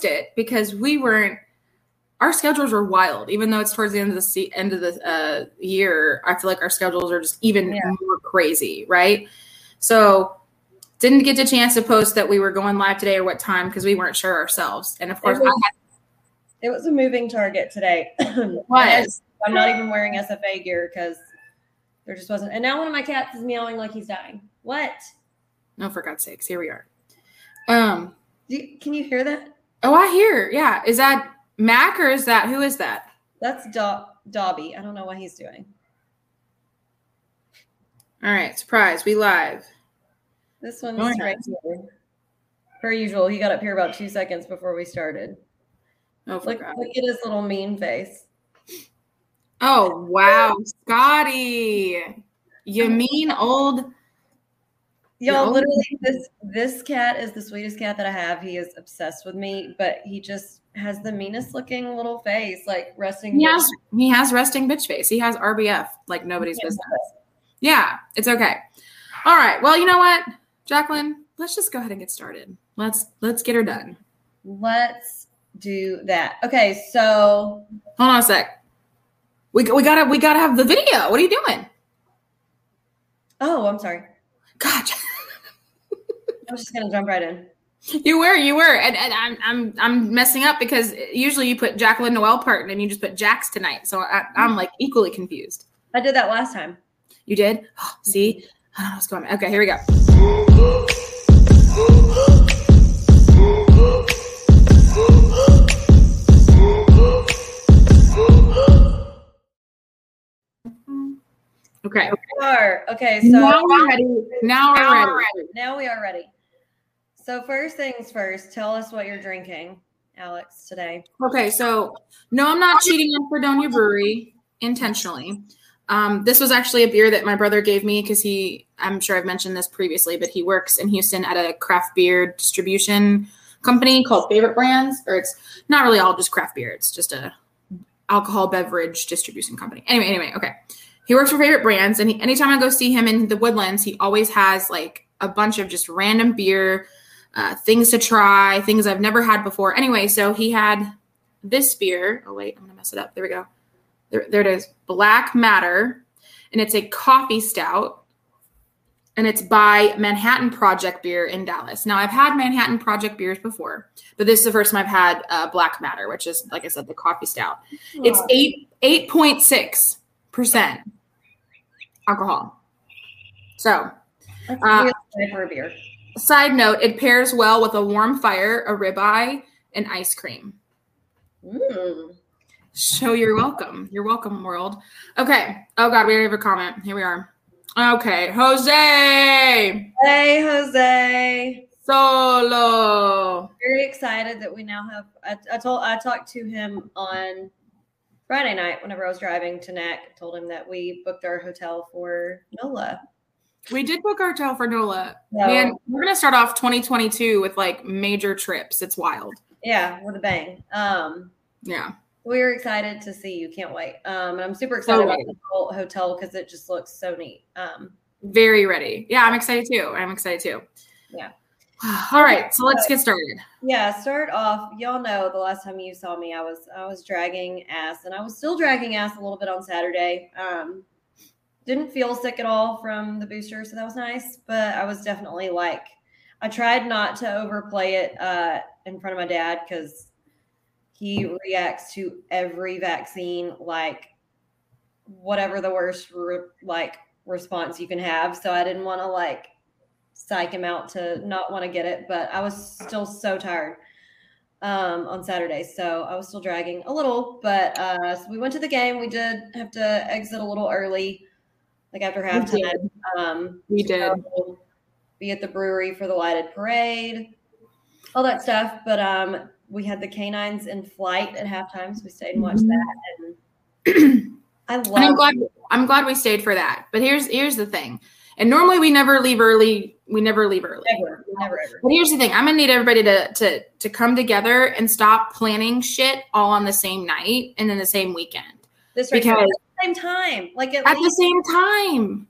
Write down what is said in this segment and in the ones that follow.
post it because we weren't. Our schedules were wild. Even though it's towards the end of the se- end of the uh, year, I feel like our schedules are just even Yeah. more crazy, right? So didn't get the chance to post that we were going live today or what time because we weren't sure ourselves. And of course, It was- I It was a moving target today. was. I'm not even wearing SFA gear because there just wasn't. And now one of my cats is meowing like he's dying. What? No, for God's sakes, here we are. Um. You, can you hear that? Oh, I hear. Yeah, is that Mac or is that who is that? That's Do- Dobby. I don't know what he's doing. All right, surprise, we live. This one's Join right here. Per usual, he got up here about two seconds before we started. Oh, Look, look at his little mean face. oh wow, Scotty, you mean old? Y'all, Yeah. literally, this this cat is the sweetest cat that I have. He is obsessed with me, but he just has the meanest looking little face, like resting. He has he has resting bitch face. He has RBF like nobody's Yeah. business. Yeah, it's okay. All right. Well, you know what, Jacqueline, let's just go ahead and get started. Let's let's get her done. Let's do that. Okay, so Hold on a sec. We we gotta we gotta have the video. What are you doing? oh, I'm sorry. God, I was just gonna jump right in. you were you were, and, and I'm I'm I'm messing up because usually you put Jacqueline Noel Parton and you just put Jax tonight. So I, I'm like equally confused. I did that last time. You did? Oh, see? I don't know what's going on. Okay, here we go. Okay. We are okay. So now we're ready. Now we're ready. now we are ready. So first things first, tell us what you're drinking, Alex, today. Okay, so no, I'm not cheating on Fredonia Brewery intentionally. Um, this was actually a beer that my brother gave me because he, I'm sure I've mentioned this previously, but he works in Houston at a craft beer distribution company called Favorite Brands, or it's not really all just craft beer. It's just a alcohol beverage distribution company. Anyway, anyway, okay. He works for Favorite Brands, and he, anytime I go see him in the Woodlands, he always has like a bunch of just random beer, uh, things to try, things I've never had before. Anyway, so he had this beer. Oh wait, I'm gonna mess it up. There we go. There, there it is. Black Matter, and it's a coffee stout, and it's by Manhattan Project Beer in Dallas. Now I've had Manhattan Project beers before, but this is the first time I've had uh, Black Matter, which is like I said, the coffee stout. It's eight eight point six percent alcohol. So That's uh, for a beer. Side note, it pairs well with a warm fire, a ribeye, and ice cream. Mm. So you're welcome. You're welcome, world. Okay. Oh God, we already have a comment. Here we are. Okay, Jose Hey, Jose. Solo. Very excited that we now have. I, I told I talked to him on Friday night whenever I was driving to NAC. Told him that we booked our hotel for NOLA. We did book our hotel for Nola. So, Man, we're gonna start off 2022 with like major trips. It's wild. yeah, with a bang. Um, Yeah. We're excited to see you. Can't wait. Um, and I'm super excited about Totally. the whole hotel because it just looks so neat. Um, Very ready. Yeah, I'm excited too. I'm excited too. Yeah. All right, so let's get started. yeah, start off. Y'all know the last time you saw me, I was I was dragging ass, and I was still dragging ass a little bit on Saturday. Um, didn't feel sick at all from the booster, so that was nice. But I was definitely like, I tried not to overplay it uh, in front of my dad because he reacts to every vaccine like whatever the worst re- like response you can have. So I didn't want to like psych him out to not want to get it, but I was still so tired um, on Saturday, so I was still dragging a little. But uh, so we went to the game. We did have to exit a little early, like after halftime. Um, We did. so be at the brewery for the lighted parade, all that stuff. But um, we had the canines in flight at halftime, so we stayed and watched that. And I love. And I'm glad I'm glad we stayed for that. But here's here's the thing. And normally we never leave early. We never leave early. Never, never, ever. But here's the thing. I'm gonna need everybody to to to come together and stop planning shit all on the same night and then the same weekend. This right Because same time, like at, at the same time.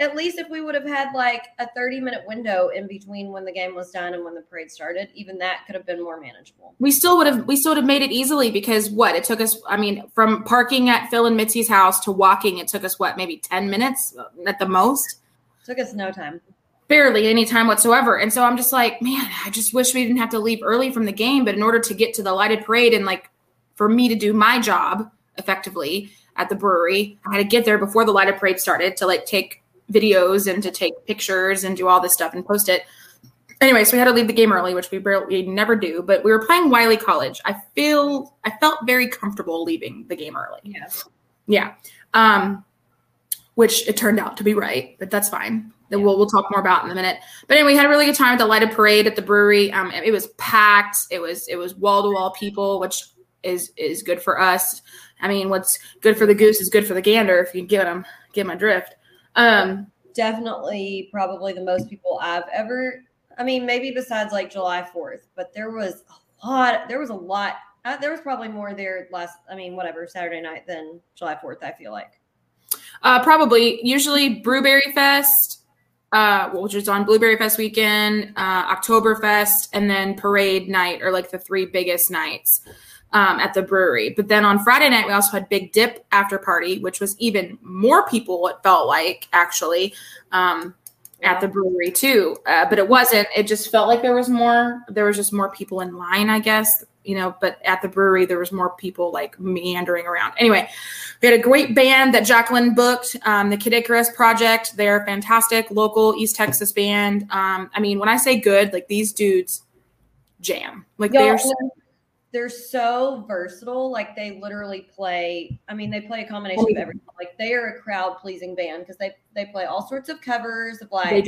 at least if we would have had like a 30 minute window in between when the game was done and when the parade started, even that could have been more manageable. We still would have we still would have made it easily because what it took us. I mean, from parking at Phil and Mitzi's house to walking, it took us what maybe ten minutes at the most. Took us no time. Barely any time whatsoever. And so I'm just like, man, I just wish we didn't have to leave early from the game. But in order to get to the lighted parade and like for me to do my job effectively at the brewery, I had to get there before the lighted parade started to like take videos and to take pictures and do all this stuff and post it. Anyway, so we had to leave the game early, which we barely we never do. But we were playing Wiley College. I feel I felt very comfortable leaving the game early. Yeah. Yeah. Um, which it turned out to be right, but that's fine. That we'll we'll talk more about in a minute. But anyway, we had a really good time at the lighted parade at the brewery. Um, it was packed. It was it was wall to wall people, which is is good for us. I mean, what's good for the goose is good for the gander. If you get them get my drift. Um, Definitely, probably the most people I've ever. I mean, maybe besides like July 4th, but there was a lot. There was a lot. Uh, there was probably more there last. I mean, whatever Saturday night than July 4th. I feel like. Uh, probably usually Brewberry Fest, uh, which is on Blueberry Fest weekend, uh, Oktoberfest, and then Parade Night are like the three biggest nights um, at the brewery. But then on Friday night, we also had Big Dip after party, which was even more people. It felt like actually um, at the brewery too, uh, but it wasn't. It just felt like there was more. There was just more people in line, I guess. You know, but at the brewery there was more people like meandering around. Anyway, we had a great band that Jacqueline booked, um, the Kid Icarus Project. They're fantastic, local East Texas band. Um, I mean, when I say good, like these dudes jam. Like Yo, they're and they're so versatile. Like they literally play. I mean, they play a combination of everything. Like they are a crowd pleasing band because they they play all sorts of covers of like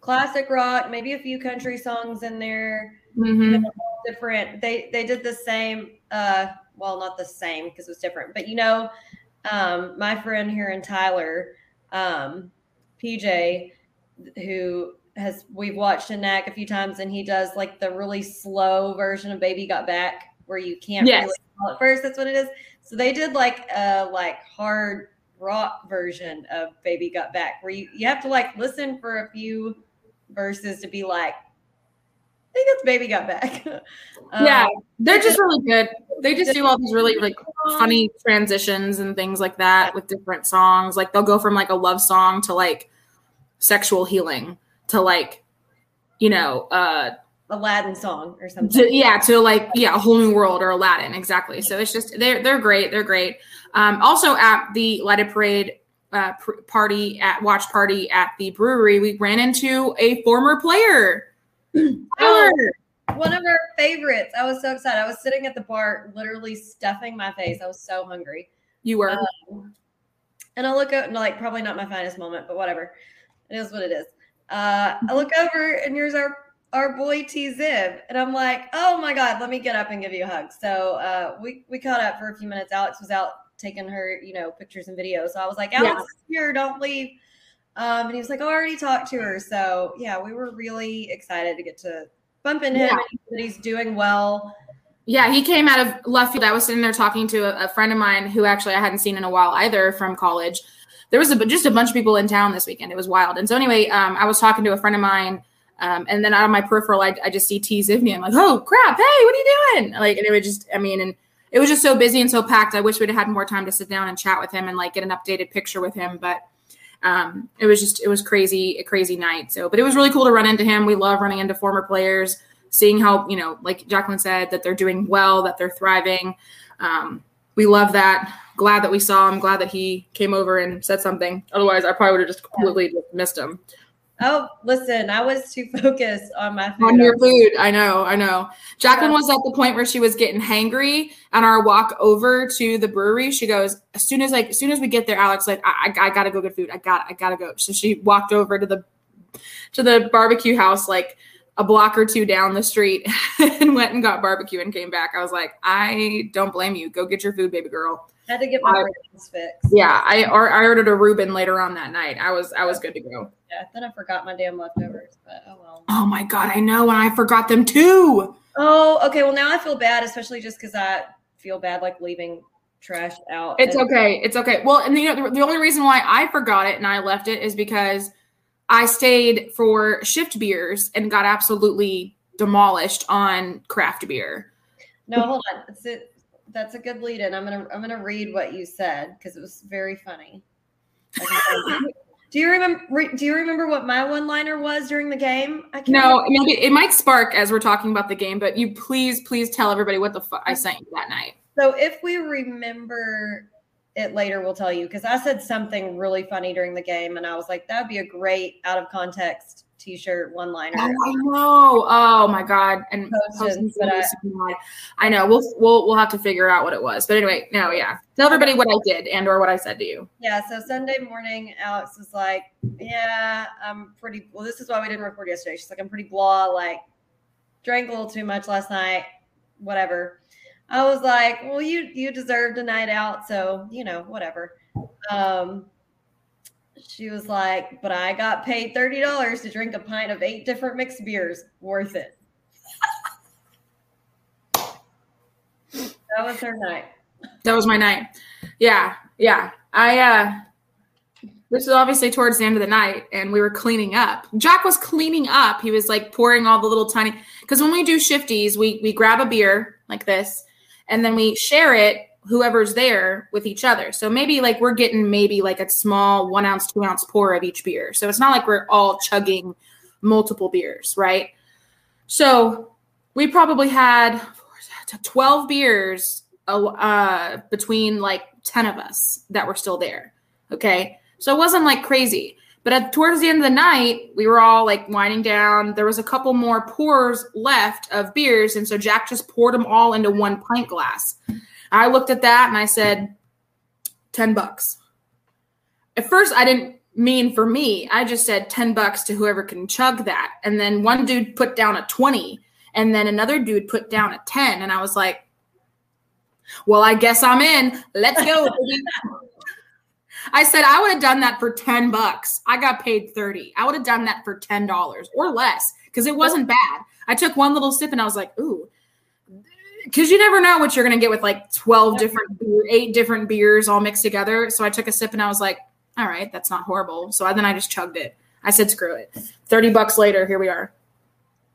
classic rock, maybe a few country songs in there. Mhm. Different. They they did the same. uh Well, not the same because it was different. But you know, um, my friend here in Tyler, um, PJ, who has we've watched Enact a few times, and he does like the really slow version of Baby Got Back, where you can't Yes. really tell at first. That's what it is. So they did like a like hard rock version of Baby Got Back, where you you have to like listen for a few verses to be like, I think it's Baby Got Back. Um, Yeah, they're just really good. They just do all these really like funny transitions and things like that with different songs. Like they'll go from like a love song to like sexual healing to like, you know, uh Aladdin song or something. to, yeah, to like yeah, a whole new world or Aladdin exactly. So it's just they're they're great. They're great. Um, also at the lighted parade uh, pr- party at watch party at the brewery, we ran into a former player. Tyler. One of our favorites. I was so excited. I was sitting at the bar, literally stuffing my face. I was so hungry. You were. Um, and I look up, like probably not my finest moment, but whatever. It is what it is. Uh, I look over, and here's our our boy T Zib, and I'm like, oh my god, let me get up and give you a hug. So uh, we we caught up for a few minutes. Alex was out taking her, you know, pictures and videos. So I was like, Alex, Yeah. is here, don't leave. Um, and he was like, oh, I already talked to her. So yeah, we were really excited to get to bump into him. Yeah. Said he's doing well. Yeah, he came out of left field. I was sitting there talking to a, a friend of mine who actually I hadn't seen in a while either from college. There was a, just a bunch of people in town this weekend. It was wild. And so anyway, um, I was talking to a friend of mine, um, and then out of my peripheral, I, I just see T Zivney. I'm like, oh crap! Hey, what are you doing? Like, and it was just, I mean, and it was just so busy and so packed. I wish we'd had more time to sit down and chat with him and like get an updated picture with him, but. Um, it was just it was crazy a crazy night so but it was really cool to run into him we love running into former players seeing how you know like jacqueline said that they're doing well that they're thriving um, we love that. Glad that we saw him. Glad that he came over and said something. Otherwise i probably would have just completely just missed him. Oh, listen, I was too focused on my food. on your food. I know i know. Jacqueline was at the point where she was getting hangry on our walk over to the brewery she goes as soon as like as soon as we get there alex like i, I, I gotta go get food. I got i gotta go. So she walked over to the to the barbecue house like a block or two down the street and went and got barbecue and came back i was like i don't blame you go get your food baby girl had to get my I- fixed. yeah i or, i ordered a reuben later on that night i was i was good to go Yeah, then I forgot my damn leftovers, but oh well. oh my god i know and i forgot them too Oh, okay. Well, now I feel bad, especially just because I feel bad like leaving trash out. It's and- okay. It's okay. Well, and you know, the, the only reason why I forgot it and I left it is because I stayed for shift beers and got absolutely demolished on craft beer. No, hold on. It, that's a good lead in. I'm gonna I'm gonna read what you said because it was very funny. Do you remember? re- Do you remember what my one liner was during the game? I can't No, maybe it might spark as we're talking about the game, but you please, please tell everybody what the fuck I sent you that night. So if we remember it later, we'll tell you because I said something really funny during the game, and I was like, "That'd be a great out of context T-shirt one liner." Oh, I know. Oh my god. And but I- I know. We'll we'll we'll have to figure out what it was. But anyway, no, yeah. Tell everybody what I did and or what I said to you. Yeah, so Sunday morning, Alex was like, Yeah, I'm pretty well. This is why we didn't record yesterday. She's like, I'm pretty blah, like, drank a little too much last night, whatever. I was like, Well, you you deserved a night out, so you know, whatever. Um she was like, But I got paid $30 to drink a pint of eight different mixed beers. Worth it. that was her night. That was my night. Yeah, yeah. I uh this was obviously towards the end of the night and we were cleaning up. Jack was cleaning up. He was like pouring all the little tiny because when we do shifties, we we grab a beer like this and then we share it whoever's there with each other. So maybe like we're getting maybe like a small one ounce, two ounce pour of each beer. So it's not like we're all chugging multiple beers, right? So we probably had 12 beers uh, between like 10 of us that were still there. Okay. So it wasn't like crazy. But at, towards the end of the night, we were all like winding down. There was a couple more pours left of beers. And so Jack just poured them all into one pint glass. I looked at that and I said, 10 bucks. At first, I didn't mean for me. I just said 10 bucks to whoever can chug that. And then one dude put down a 20 and then another dude put down a 10 and I was like, "Well, I guess I'm in. Let's go." Baby." I said I would have done that for 10 bucks. I got paid 30. I would have done that for $10 or less cuz it wasn't bad. I took one little sip and I was like, "Ooh, because you never know what you're going to get with like 12 different beer, eight different beers all mixed together so i took a sip and i was like all right that's not horrible so then i just chugged it i said screw it 30 bucks later here we are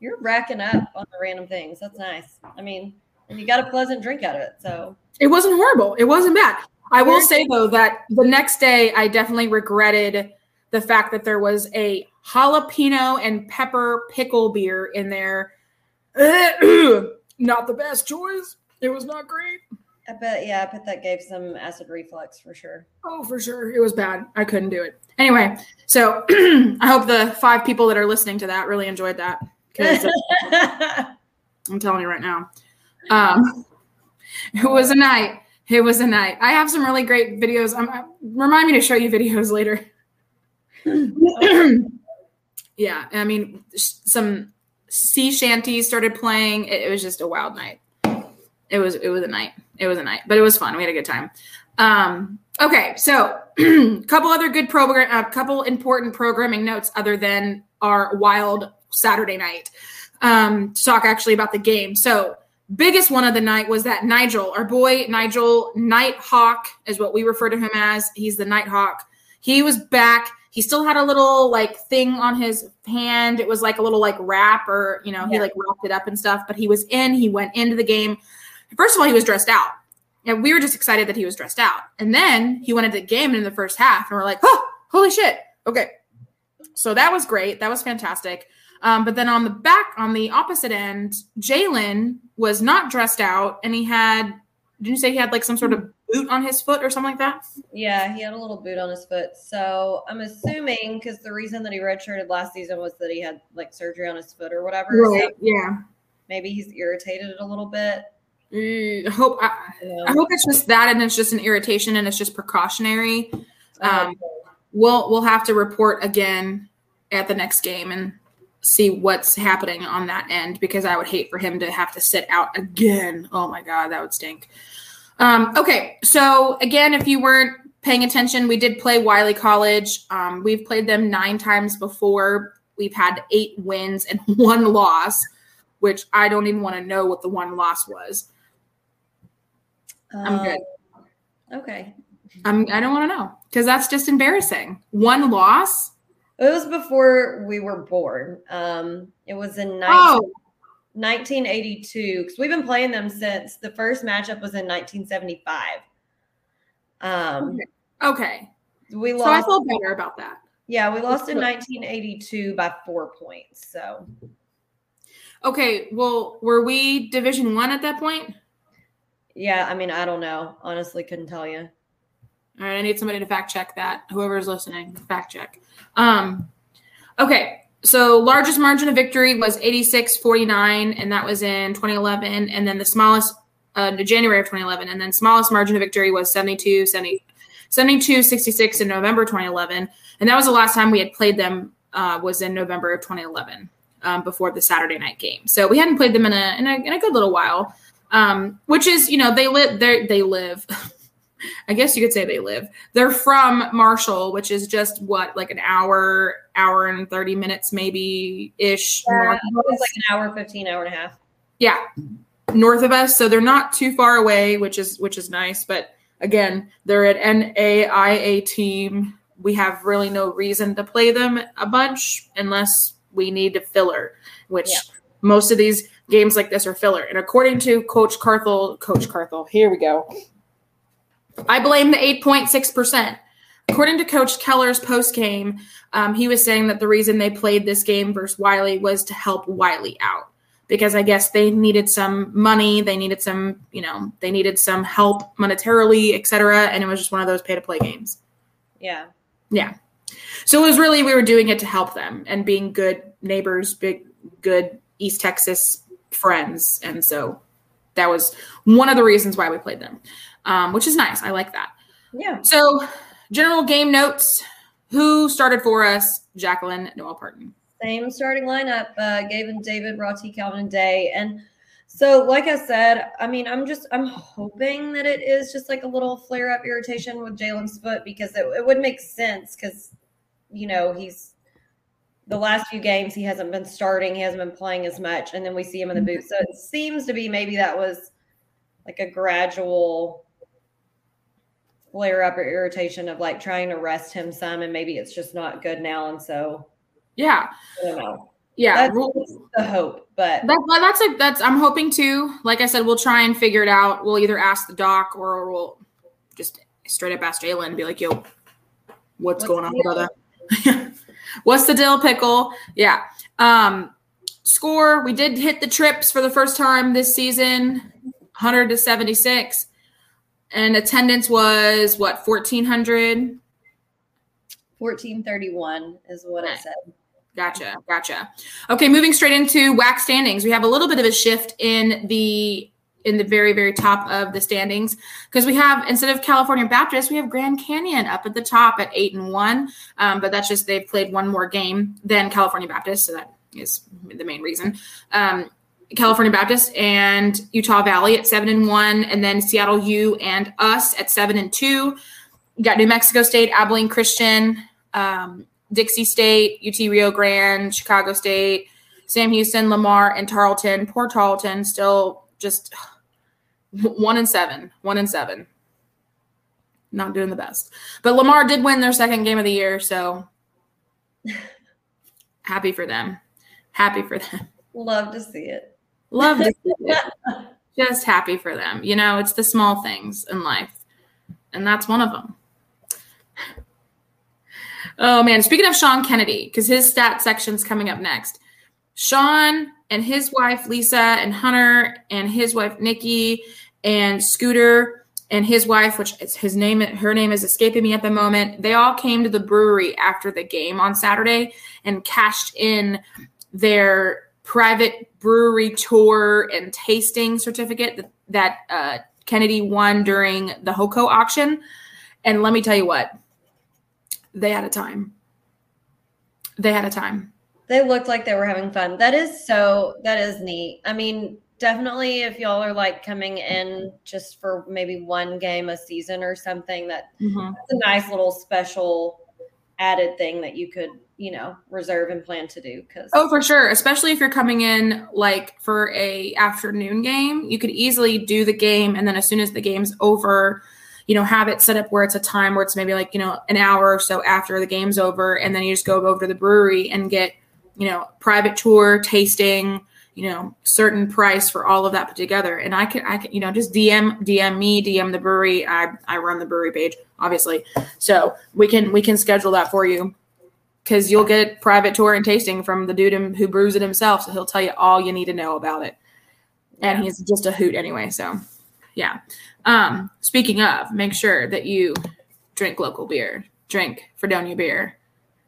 You're racking up on the random things. That's nice. I mean, and you got a pleasant drink out of it. So it wasn't horrible it wasn't bad i will say though that the next day i definitely regretted the fact that there was a jalapeno and pepper pickle beer in there not the best choice it was not great I bet, yeah, I bet that gave some acid reflux for sure. Oh, for sure. It was bad. I couldn't do it. Anyway, so I hope the five people that are listening to that really enjoyed that. I'm telling you right now. Um, it was a night. It was a night. I have some really great videos. Um, uh, remind me to show you videos later. yeah, I mean, some sea shanties started playing. It, it was just a wild night. It was it was a night. It was a night, but it was fun. We had a good time. Um, okay, so a couple other good program, a couple important programming notes other than our wild Saturday night. Um, to talk actually about the game. So biggest one of the night was that Nigel, our boy Nigel Nighthawk is what we refer to him as. He's the Nighthawk. He was back. He still had a little like thing on his hand. It was like a little like wrap or you know, he like wrapped it up and stuff, but he was in, he went into the game. First of all, he was dressed out. And we were just excited that he was dressed out. And then he went into the game in the first half, and we're like, oh, holy shit. Okay. So that was great. That was fantastic. Um, but then on the back, on the opposite end, Jalen was not dressed out, and he had, didn't you say he had like some sort of boot on his foot or something like that? Yeah, he had a little boot on his foot. So I'm assuming because the reason that he redshirted last season was that he had like surgery on his foot or whatever. So Yeah. maybe he's irritated it a little bit. Mm, I hope I, know. I hope it's just that, and it's just an irritation, and it's just precautionary. Um, Um, we'll we'll have to report again at the next game and see what's happening on that end because I would hate for him to have to sit out again. Oh my god, that would stink. Um, okay, so again, if you weren't paying attention, we did play Wiley College. Um, we've played them nine times before. We've had eight wins and one loss, which I don't even want to know what the one loss was. I'm good. um, Okay. I'm, I don't want to know because that's just embarrassing. One loss. It was before we were born. Um, it was in 19, Oh, 1982 because we've been playing them since the first matchup was in 1975. Um, okay. we lost. So I feel better about that. yeah, we lost in good. 1982 by four points. So Okay. Well, were we Division One at that point? yeah, I mean, I don't know. Honestly, couldn't tell you. All right, I need somebody to fact check that. Whoever's listening, fact check. Um, okay, so largest margin of victory was 86-49, and that was in 2011. And then the smallest, uh, January of 2011, and then smallest margin of victory was 72, 70, 72, 66 in November 2011. And that was the last time we had played them uh, was in November of 2011 um, before the Saturday night game. So we hadn't played them in a in a, in a good little while, um, which is you know they live they they live. I guess you could say they live. They're from Marshall, which is just what like an hour, hour and thirty minutes maybe ish north it of was us. like an hour, 15, hour and a half. Yeah, north of us. So they're not too far away, which is which is nice. But again, they're an NAIA team. We have really no reason to play them a bunch unless we need a filler, which Yeah. most of these games like this are filler. And according to Coach Carthel, Coach Carthel, here we go. I blame the 8.6%. According to Coach Keller's post game, um, he was saying that the reason they played this game versus Wiley was to help Wiley out because I guess they needed some money, they needed some, you know, they needed some help monetarily, etc. And it was just one of those pay to play games. Yeah. Yeah. So it was really we were doing it to help them and being good neighbors, big good East Texas friends, and so that was one of the reasons why we played them, um, which is nice. I like that. Yeah. So general game notes: Who started for us? Jacqueline Noel Parton. Same starting lineup. Uh, Gavin David, Roti, Calvin Day. And so, like I said, I mean, I'm just, I'm hoping that it is just like a little flare up irritation with Jalen's foot because it, it would make sense because, you know, he's the last few games he hasn't been starting, he hasn't been playing as much. And then we see him in the boot. So it seems to be maybe that was like a gradual flare up or irritation of like trying to rest him some. And maybe it's just not good now. And so, Yeah, I don't know. yeah. That's we'll- the hope, but That, that's a that's I'm hoping to. Like I said, we'll try and figure it out. We'll either ask the doc or we'll just straight up ask Jalen and be like, "Yo, what's, What's going on, deal?" brother? what's the dill pickle?" Yeah. Um, score. We did hit the trips for the first time this season, 100 to 76, and attendance was what 1400. 1431 is what it said. Gotcha, gotcha. Okay, moving straight into WAC standings. We have a little bit of a shift in the in the very very top of the standings because we have instead of California Baptist, we have Grand Canyon up at the top at eight and one. Um, but that's just they've played one more game than California Baptist, so that is the main reason. Um, California Baptist and Utah Valley at seven and one, and then Seattle U and us at seven and two. You got New Mexico State, Abilene Christian, um, Dixie State, UT Rio Grande, Chicago State, Sam Houston, Lamar, and Tarleton. Poor Tarleton, still just one and seven, one and seven. Not doing the best, but Lamar did win their second game of the year, so happy for them. Happy for them. Love to see it. Love to see it. Just happy for them. You know, it's the small things in life, and that's one of them. Oh man, speaking of Sean Kennedy, because his stat section's coming up next. Sean and his wife Lisa and Hunter and his wife Nikki and Scooter and his wife, which is his name, her name is escaping me at the moment. They all came to the brewery after the game on Saturday and cashed in their private brewery tour and tasting certificate that, that uh, Kennedy won during the HOCO auction. And let me tell you what, they had a time. They had a time. They looked like they were having fun. That is so, that is neat. I mean, definitely if y'all are like coming in just for maybe one game a season or something, that Mhm. that's a nice little special added thing that you could, you know, reserve and plan to do. Cause Oh, for sure. Especially if you're coming in like for a afternoon game, you could easily do the game, and then as soon as the game's over, you know, have it set up where it's a time where it's maybe like, you know, an hour or so after the game's over. And then you just go over to the brewery and get, you know, private tour, tasting, you know, certain price for all of that put together. And I can, I can, you know, just DM, DM me, DM the brewery. I, I run the brewery page, obviously. So we can, we can schedule that for you because you'll get private tour and tasting from the dude who brews it himself. So he'll tell you all you need to know about it. And he's just a hoot anyway. So yeah. Um, speaking of, make sure that you drink local beer, drink Fredonia beer.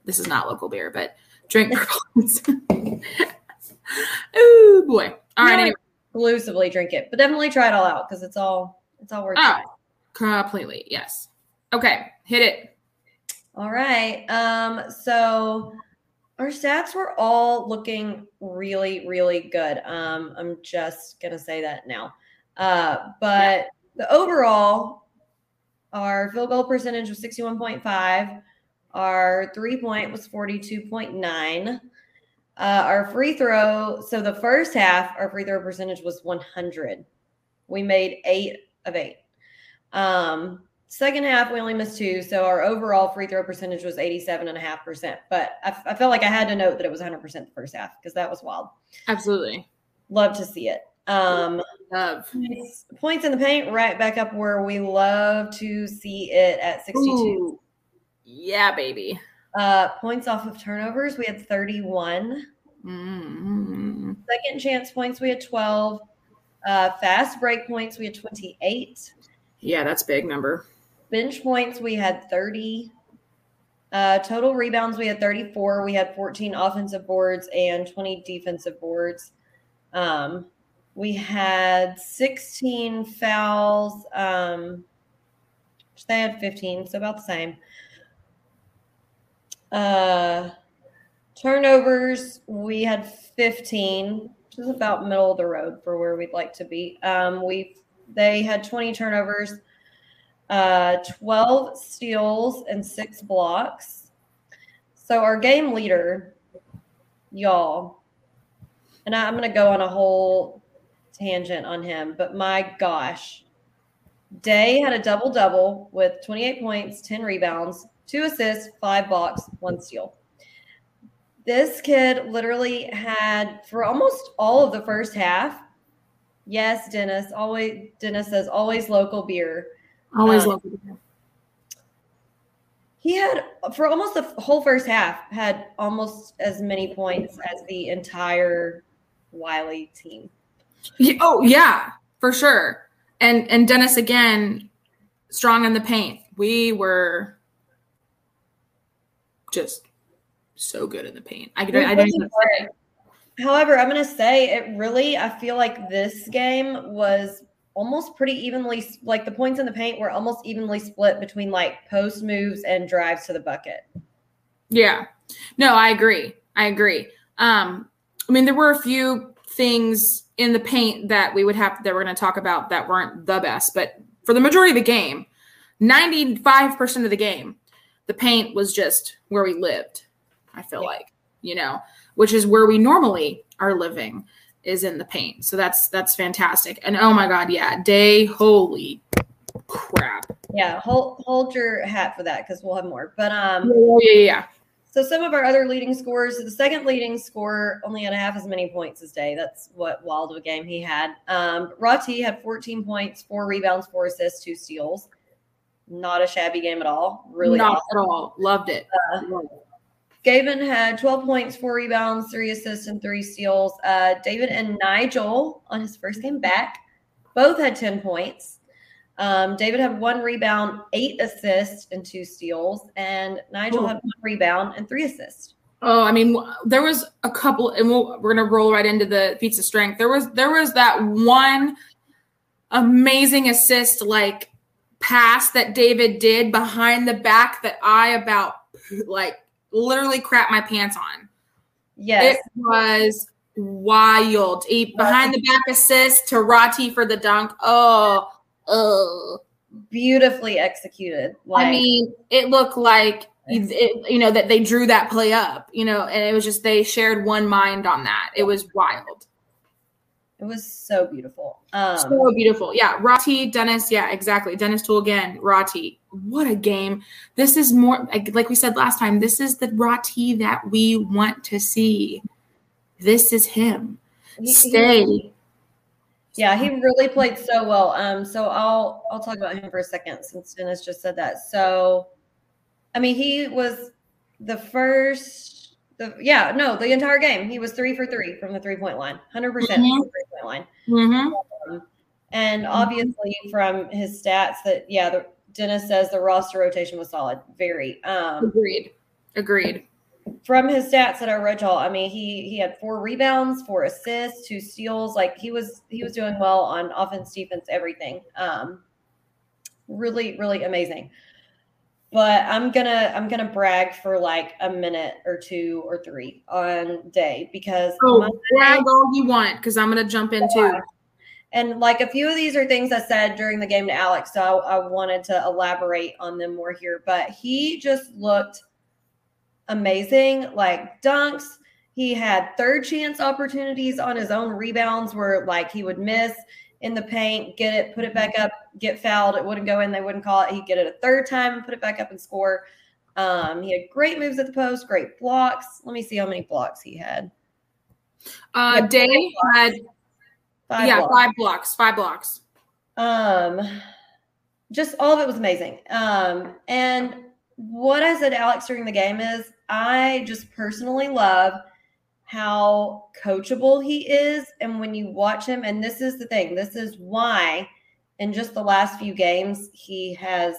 This is not local beer, but drink. Ooh boy! All right, anyway. exclusively drink it, but definitely try it all out because it's all it's all worth oh, it. Completely, yes. Okay, hit it. All right. Um, so our stats were all looking really, really good. Um, I'm just gonna say that now. Uh, but yeah. the overall, our field goal percentage was 61.5. Our three point was 42.9. Uh, our free throw, so the first half, our free throw percentage was 100. We made eight of eight. Um, second half, we only missed two. So our overall free throw percentage was 87.5%. But I, I felt like I had to note that it was 100% the first half because that was wild. Absolutely. Love to see it. Um, love. Points in the paint, right back up where we love to see it at 62. Ooh. Yeah, baby. Uh, points off of turnovers, we had 31. Mm-hmm. Second chance points, we had 12. Uh, fast break points, we had 28. Yeah, that's big number. Bench points, we had 30. Uh, total rebounds, we had 34. We had 14 offensive boards and 20 defensive boards. Um, we had 16 fouls. Um, they had 15, so about the same. Uh, turnovers, we had 15, which is about middle of the road for where we'd like to be. Um, we they had 20 turnovers, uh, 12 steals, and six blocks. So our game leader, y'all, and I'm going to go on a whole tangent on him, but my gosh, Day had a double double with 28 points, 10 rebounds, two assists, five blocks, one steal. This kid literally had for almost all of the first half. Yes, Dennis. Always Dennis says always local beer. Always um, local beer. He had for almost the whole first half had almost as many points as the entire Wiley team. Oh yeah, for sure. And and Dennis again, strong in the paint. We were just so good in the paint. I, I don't even. However, I'm going to say it really, I feel like this game was almost pretty evenly, like the points in the paint were almost evenly split between like post moves and drives to the bucket. Yeah. No, I agree. I agree. Um, I mean, there were a few things in the paint that we would have that we're going to talk about that weren't the best, but for the majority of the game, 95% of the game, the paint was just where we lived. I feel yeah. like, you know, which is where we normally are living is in the paint. So that's that's fantastic. And oh my god, yeah, day holy crap. Yeah, hold hold your hat for that because we'll have more. But um oh, yeah, yeah. So some of our other leading scorers, the second leading scorer only had half as many points as Day. That's what wild of a game he had. Um, Roti had 14 points, four rebounds, four assists, two steals not a shabby game at all. Really, not awesome. at all. Loved it. Uh, Gavin had 12 points, four rebounds, three assists, and three steals. Uh, David and Nigel on his first game back both had 10 points. Um, David had one rebound, eight assists, and two steals, and Nigel had one rebound and three assists. Oh, I mean, there was a couple, and we we are gonna roll right into the feats of strength. There was there was that one amazing assist, like pass that David did behind the back that I about like literally crap my pants on. Yes. It was wild. A behind the back assist to Roti for the dunk. Oh, oh. Beautifully executed. Like, I mean, it looked like it, you know that they drew that play up, you know, and it was just they shared one mind on that. It was wild. It was so beautiful. Um, so beautiful. Yeah. Roti, Dennis. Yeah, exactly. Dennis Tool again. Roti. What a game. This is more, like, we said last time, this is the Roti that we want to see. This is him. He, Stay. He, yeah, he really played so well. Um, so I'll I'll talk about him for a second since Dennis just said that. So, I mean, he was the first. The yeah, no, the entire game he was three for three from the three point line, 100 percent Mm-hmm. three point line. Mhm. Um, and obviously from his stats that yeah, the, Dennis says the roster rotation was solid, very. Um, Agreed. Agreed. from his stats that I read y'all, I mean, he he had four rebounds, four assists, two steals. Like he was he was doing well on offense, defense, everything. Um, really, really amazing. But I'm gonna I'm gonna brag for like a minute or two or three on day because Oh, my- brag all you want because I'm to jump in too. and like a few of these are things I said during the game to Alex, so I, I wanted to elaborate on them more here. But he just looked amazing, like dunks. He had third chance opportunities on his own rebounds where like he would miss in the paint, get it, put it back up, get fouled. It wouldn't go in. They wouldn't call it. He'd get it a third time and put it back up and score. Um, he had great moves at the post, great blocks. Let me see how many blocks he had. Uh, Yeah, Day had, Five yeah, blocks. five blocks. Five blocks. Um, just all of it was amazing. Um, and what I said to Alex during the game is I just personally love how coachable he is. And when you watch him, and this is the thing, this is why in just the last few games he has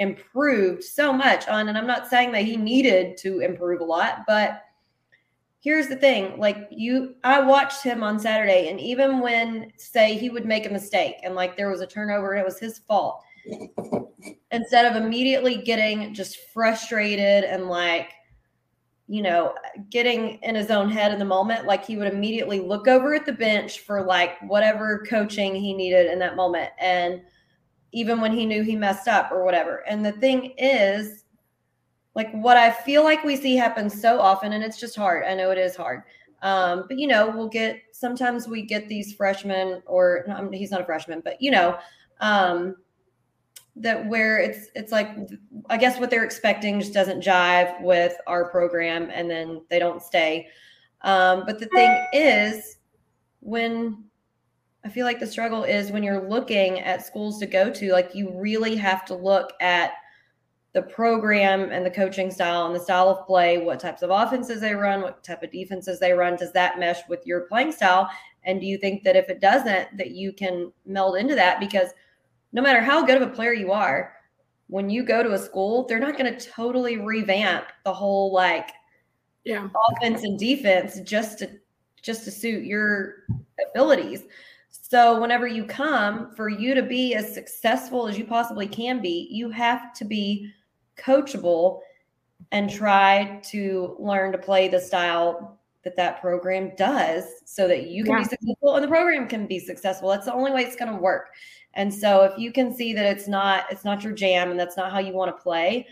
improved so much on. And I'm not saying that he needed to improve a lot, but here's the thing like you i watched him on saturday and even when say he would make a mistake and like there was a turnover and it was his fault instead of immediately getting just frustrated and like you know getting in his own head in the moment like he would immediately look over at the bench for like whatever coaching he needed in that moment and even when he knew he messed up or whatever and the thing is like what I feel like we see happen so often, and it's just hard. I know it is hard. Um, but you know, we'll get sometimes we get these freshmen, or he's not a freshman, but you know, um, that where it's it's like I guess what they're expecting just doesn't jive with our program, and then they don't stay. Um, but the thing is, when I feel like the struggle is when you're looking at schools to go to, like you really have to look at the program and the coaching style and the style of play, what types of offenses they run, what type of defenses they run. Does that mesh with your playing style? And do you think that if it doesn't, that you can meld into that? Because no matter how good of a player you are, when you go to a school, they're not going to totally revamp the whole like Yeah. offense and defense just to just to suit your abilities. So whenever you come, for you to be as successful as you possibly can be, you have to be coachable and try to learn to play the style that that program does so that you can Yeah. be successful and the program can be successful that's the only way it's going to work and so if you can see that it's not it's not your jam and that's not how you want to play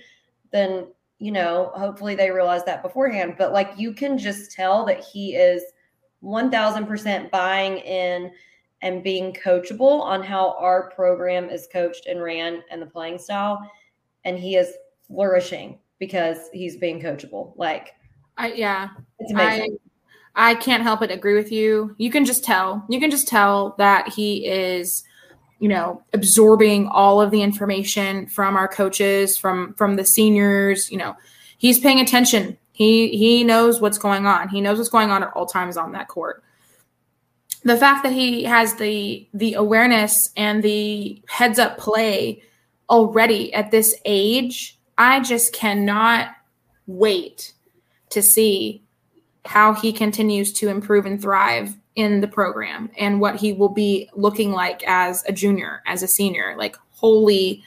then you know hopefully they realize that beforehand but like you can just tell that he is 1000% buying in and being coachable on how our program is coached and ran and the playing style and he is flourishing because he's being coachable like I, yeah. it's amazing I I can't help but agree with you. You can just tell. You can just tell that he is, you know, absorbing all of the information from our coaches, from from the seniors, you know. He's paying attention. He he knows what's going on. He knows what's going on at all times on that court. The fact that he has the the awareness and the heads up play already at this age, I just cannot wait to see how he continues to improve and thrive in the program and what he will be looking like as a junior, as a senior. Like holy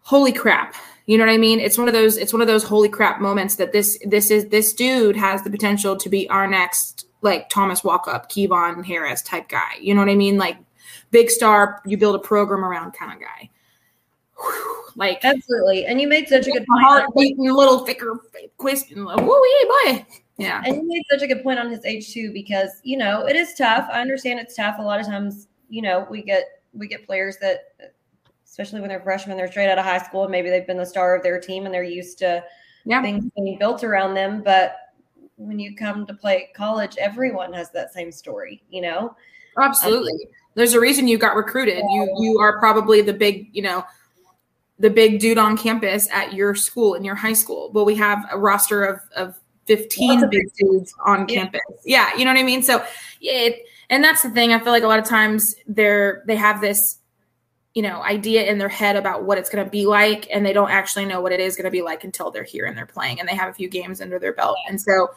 holy crap. You know what I mean? It's one of those it's one of those holy crap moments that this this is this dude has the potential to be our next like Thomas Walkup, Kevon Harris type guy. You know what I mean? Like big star, you build a program around kind of guy. whew, like Absolutely. And you made such a good point. heart beating a little thicker question. Like, Woo, yeah, boy. Yeah. And you made such a good point on his age too, because you know it is tough. I understand it's tough. A lot of times, you know, we get we get players that, especially when they're freshmen, they're straight out of high school, and maybe they've been the star of their team, and they're used to Yeah. things being built around them. But when you come to play college, everyone has that same story. You know, Absolutely. Um, There's a reason you got recruited. You you are probably the big, you know, the big dude on campus at your school in your high school. Well, we have a roster of of 15 Lots big dudes on Yeah. campus. Yeah, you know what I mean? So, yeah, it, and that's the thing. I feel like a lot of times they're they have this you know, idea in their head about what it's going to be like and they don't actually know what it is going to be like until they're here and they're playing and they have a few games under their belt. And so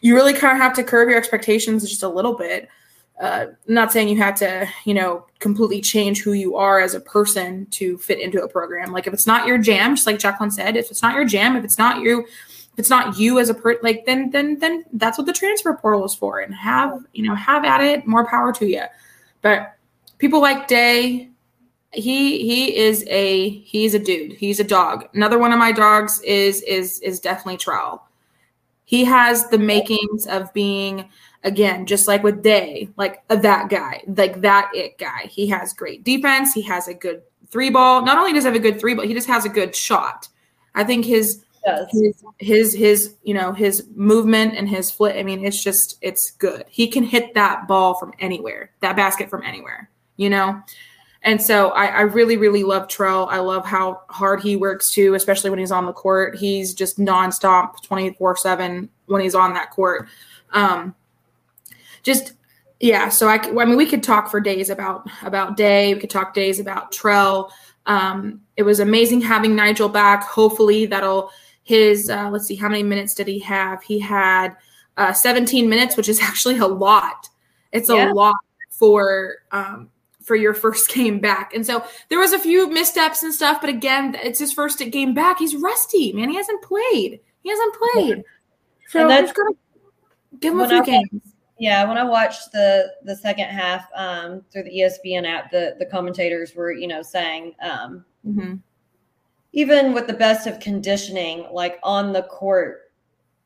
you really kind of have to curb your expectations just a little bit uh, not saying you have to, you know, completely change who you are as a person to fit into a program. Like if it's not your jam, just like Jacqueline said, if it's not your jam, if it's not you, if it's not you as a per, like then then then that's what the transfer portal is for. And have you know have at it, more power to you. But people like Day, he he is a he's a dude. He's a dog. Another one of my dogs is is is definitely Trell. He has the makings of being again, just like with Day, like uh, that guy, like that it guy. He has great defense. He has a good three ball. Not only does he have a good three ball, he just has a good shot. I think his does. his his his you know his movement and his flit. I mean, it's just it's good. He can hit that ball from anywhere, that basket from anywhere. You know. And so I, I really, really love Trell. I love how hard he works too, especially when he's on the court. He's just nonstop, twenty four seven when he's on that court. Um, just yeah. So I, I mean, we could talk for days about about Day. We could talk days about Trell. Um, it was amazing having Nigel back. Hopefully, that'll his. Uh, let's see, how many minutes did he have? He had uh, 17 minutes, which is actually a lot. It's Yeah. a lot for um, for your first game back. And so there was a few missteps and stuff, but again, it's his first game back. He's rusty, man. He hasn't played. He hasn't played. So And that's- gotta give him a few I- games. Yeah, when I watched the the second half um, through the ESPN app, the the commentators were you know saying um, hmm even with the best of conditioning, like on the court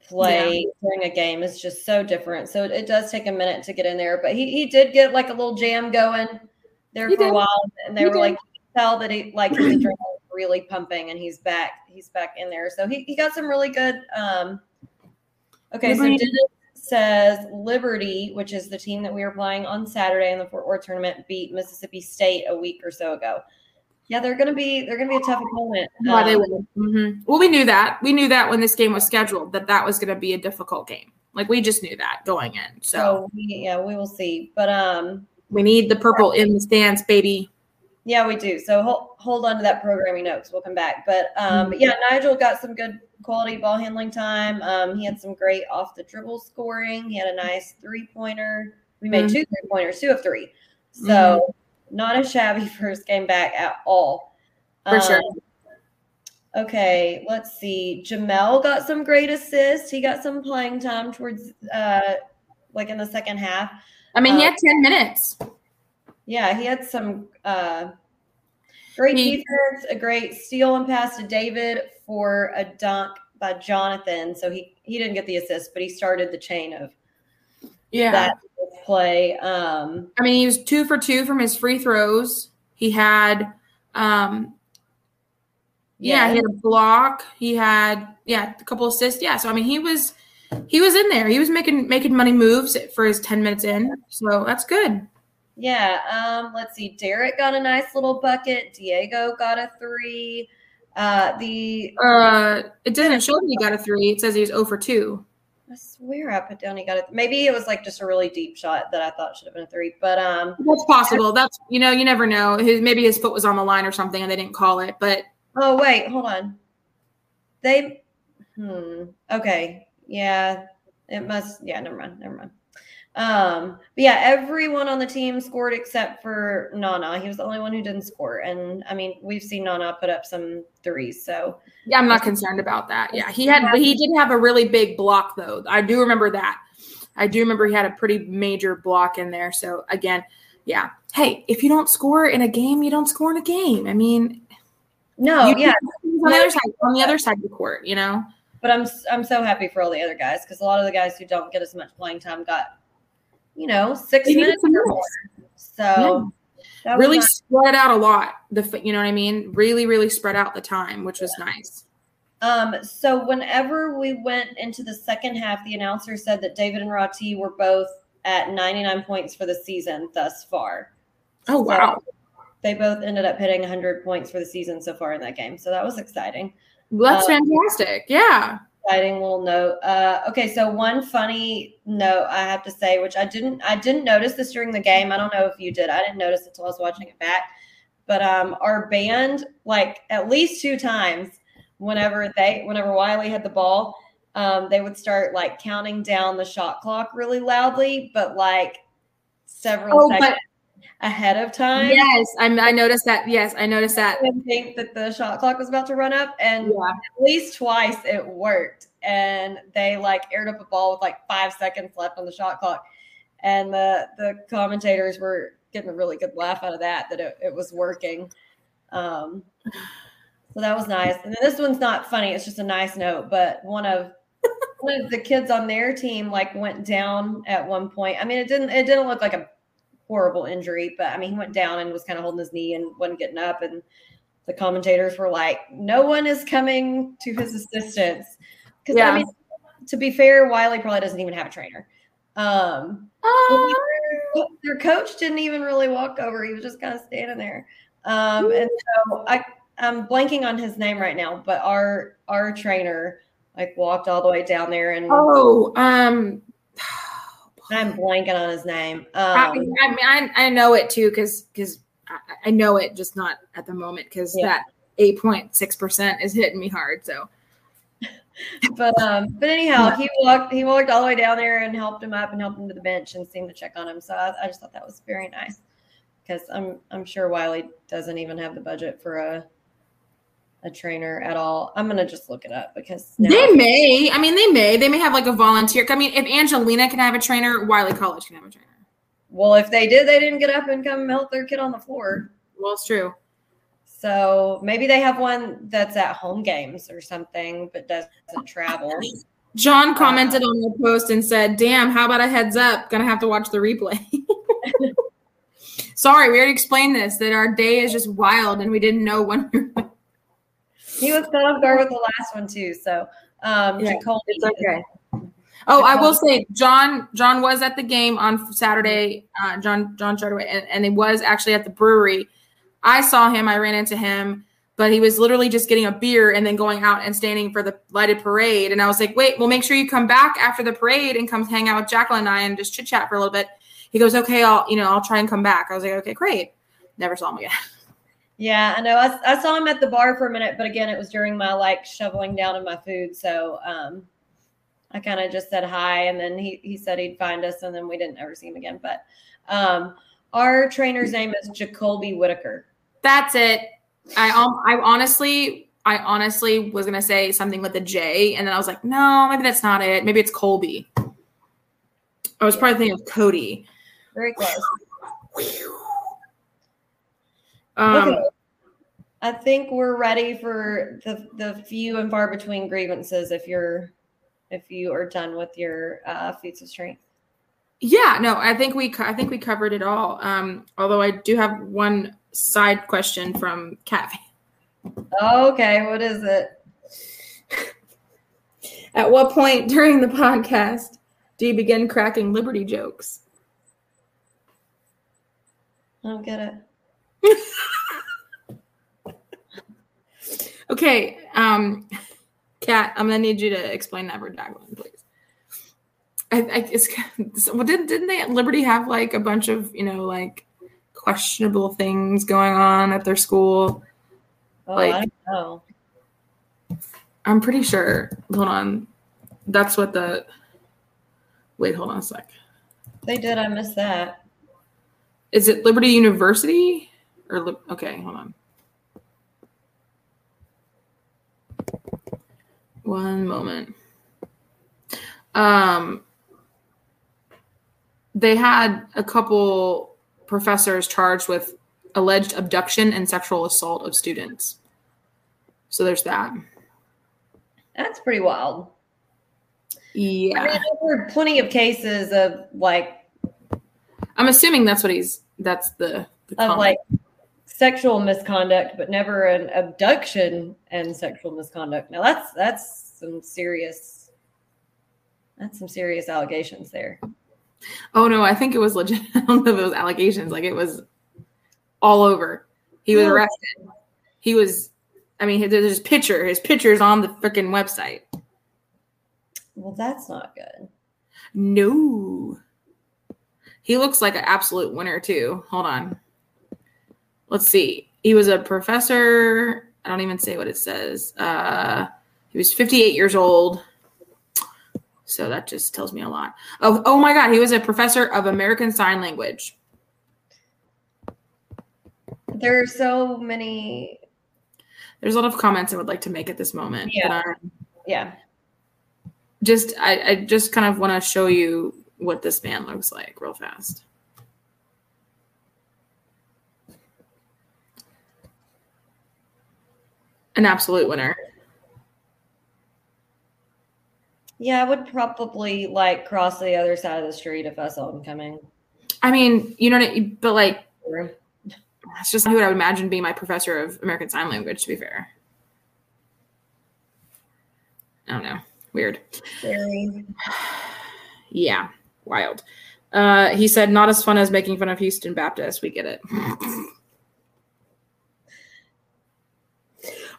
play during a game is just so different. So it, it does take a minute to get in there, but he he did get like a little jam going there He for a while, and they He were did. like tell that he like his adrenaline really pumping, and he's back. He's back in there. So he he got some really good. um Okay, so Dennis says Liberty, which is the team that we were playing on Saturday in the Fort Worth tournament, beat Mississippi State a week or so ago. Yeah, they're gonna be they're gonna be a tough opponent. Yeah, they Um, will. hmm Well, we knew that. We knew that when this game was scheduled that that was going to be a difficult game. Like we just knew that going in. So So yeah, we will see. But um, we need the purple in the stands, baby. yeah, we do. So hold hold on to that programming notes. We'll come back. But um, Mhm. but yeah, Nigel got some good quality ball handling time. Um, he had some great off the dribble scoring. He had a nice three pointer. We made Mhm. two three pointers, two of three. So not a shabby first game back at all. For sure. Um, Okay, let's see. Jamel got some great assists. He got some playing time towards uh like in the second half. I mean, he uh, had ten minutes. Yeah, he had some uh, great He- defense, a great steal and pass to David for a dunk by Jonathan. So he he didn't get the assist, but he started the chain of Yeah. that play. Um, I mean, he was two for two from his free throws. He had, um, yeah, he had a block. He had, yeah, a couple assists. Yeah, so I mean, he was, he was in there. He was making making money moves for his ten minutes in. So that's good. yeah. Um, let's see. Derek got a nice little bucket. Diego got a three. Uh, the Uh, it doesn't show that he got a three. It says he was zero for two. I swear I put down he got it. Maybe it was like just a really deep shot that I thought should have been a three. But um, That's possible. That's you know, you never know. His maybe his foot was on the line or something, and they didn't call it. But Oh wait, hold on. They hmm. Okay. Yeah. It must yeah, never mind. Never mind. Um, but yeah, everyone on the team scored except for Nana. He was the only one who didn't score. And I mean, we've seen Nana put up some threes. So yeah, I'm not concerned about that. Yeah, he had he did have a really big block though. I do remember that. I do remember he had a pretty major block in there. So again, yeah. Hey, if you don't score in a game, you don't score in a game. I mean, No, yeah, on the other side, on the other side of the court, you know. but I'm I'm so happy for all the other guys because a lot of the guys who don't get as much playing time got, you know, six They minutes or more. So that was really nice. spread out a lot. The you know what I mean? Really, really spread out the time, which was nice. Um, so whenever we went into the second half, the announcer said that David and Roti were both at 99 points for the season thus far. Oh So wow, they both ended up hitting 100 points for the season so far in that game. So that was exciting. well, that's uh, fantastic. Yeah. Exciting little note. Uh, okay, so one funny note I have to say, which I didn't I didn't notice this during the game. I don't know if you did. I didn't notice it until I was watching it back. But um, our band, like at least two times, whenever they whenever Wiley had the ball, um, they would start like counting down the shot clock really loudly, but like several Oh, but seconds ahead of time. yes, I, I noticed that. Yes, I noticed that. I think that the shot clock was about to run up, and Yeah. at least twice it worked. And they like aired up a ball with like five seconds left on the shot clock, and the the commentators were getting a really good laugh out of that that it, it was working. Um, so that was nice. And then this one's not funny; it's just a nice note. But one of one of the kids on their team like went down at one point. I mean, it didn't it didn't look like a horrible injury, but I mean, he went down and was kind of holding his knee and wasn't getting up. And the commentators were like, "No one is coming to his assistance." Because Yeah. I mean, to be fair, Wiley probably doesn't even have a trainer. Um, their coach didn't even really walk over; he was just kind of standing there. Um, and so I, I'm blanking on his name right now, but our our trainer like walked all the way down there, and Oh, um, I'm blanking on his name. I, Um, I, mean, I, I know it too because because I, I know it, just not at the moment because Yeah. that eight point six percent is hitting me hard. So but um, but anyhow, he walked he walked all the way down there and helped him up and helped him to the bench and seemed to check on him. So I, I just thought that was very nice because I'm I'm sure Wiley doesn't even have the budget for a a trainer at all. I'm gonna just look it up because they may. I mean, they may. They may have like a volunteer. I mean, if Angelina can have a trainer, Wiley College can have a trainer. well, if they did, they didn't get up and come help their kid on the floor. Well, it's true. So maybe they have one that's at home games or something, but doesn't travel. John uh, commented on the post and said, "Damn, how about a heads up? Gonna have to watch the replay." Sorry, we already explained this that our day is just wild and we didn't know when. we were- He was caught off guard with the last one too. So um, Yeah, Jacoby it's okay. Oh, I will say, John. John was at the game on Saturday. Uh, John John Treadaway, and, and he was actually at the brewery. I saw him. I ran into him, but he was literally just getting a beer and then going out and standing for the lighted parade. And I was like, "Wait, well, make sure you come back after the parade and come hang out with Jacqueline and I and just chit chat for a little bit." He goes, "Okay, I'll you know I'll try and come back." I was like, "Okay, great." Never saw him again. Yeah, I know. I, I saw him at the bar for a minute, but again, it was during my like shoveling down of my food. So um, I kind of just said hi, and then he he said he'd find us, and then we didn't ever see him again. But um, our trainer's name is Jacoby Whitaker. That's it. I um, I honestly, I honestly was gonna say something with a J, and then I was like, no, maybe that's not it. Maybe it's Colby. I was probably thinking of Cody. Very close. Um, okay. I think we're ready for the the few and far between grievances. If you're if you are done with your uh, feats of strength. Yeah, no, I think we I think we covered it all. Um, although I do have one side question from Kat. Okay, what is it? At what point during the podcast do you begin cracking Liberty jokes? I don't get it. Okay, um, Kat, I'm gonna need you to explain that for Jacqueline, please. I, I it's well, didn't didn't they at Liberty have like a bunch of you know like questionable things going on at their school? Oh, Like- I know. I'm pretty sure. Hold on, that's what the. Wait, hold on a sec. They did. I missed that. Is it Liberty University or okay? Hold on. One moment. Um, they had a couple professors charged with alleged abduction and sexual assault of students. So there's that. That's pretty wild. Yeah. I mean, I've heard plenty of cases of like I'm assuming that's what he's that's the, the of comment. like sexual misconduct, but never an abduction and sexual misconduct. Now that's that's some serious that's some serious allegations there. Oh no, I think it was legit. I don't know if allegations. Like it was all over. He was arrested. He was. I mean, there's his picture. His picture is on the freaking website. Well, that's not good. No. He looks like an absolute winner too. Hold on. Let's see. He was a professor. I don't even say what it says. Uh, he was 58 years old. So that just tells me a lot. Oh, oh my God. He was a professor of American Sign Language. There are so many There's a lot of comments I would like to make at this moment. Yeah. But, um, yeah. just I, I just kind of want to show you what this man looks like real fast. An absolute winner. Yeah, I would probably like cross the other side of the street if I saw him coming. I mean, you know, what I- but like, that's just who I would imagine being my professor of American Sign Language. To be fair, I don't know. Weird. Very. Yeah, wild. Uh, he said, "Not as fun as making fun of Houston Baptist." We get it.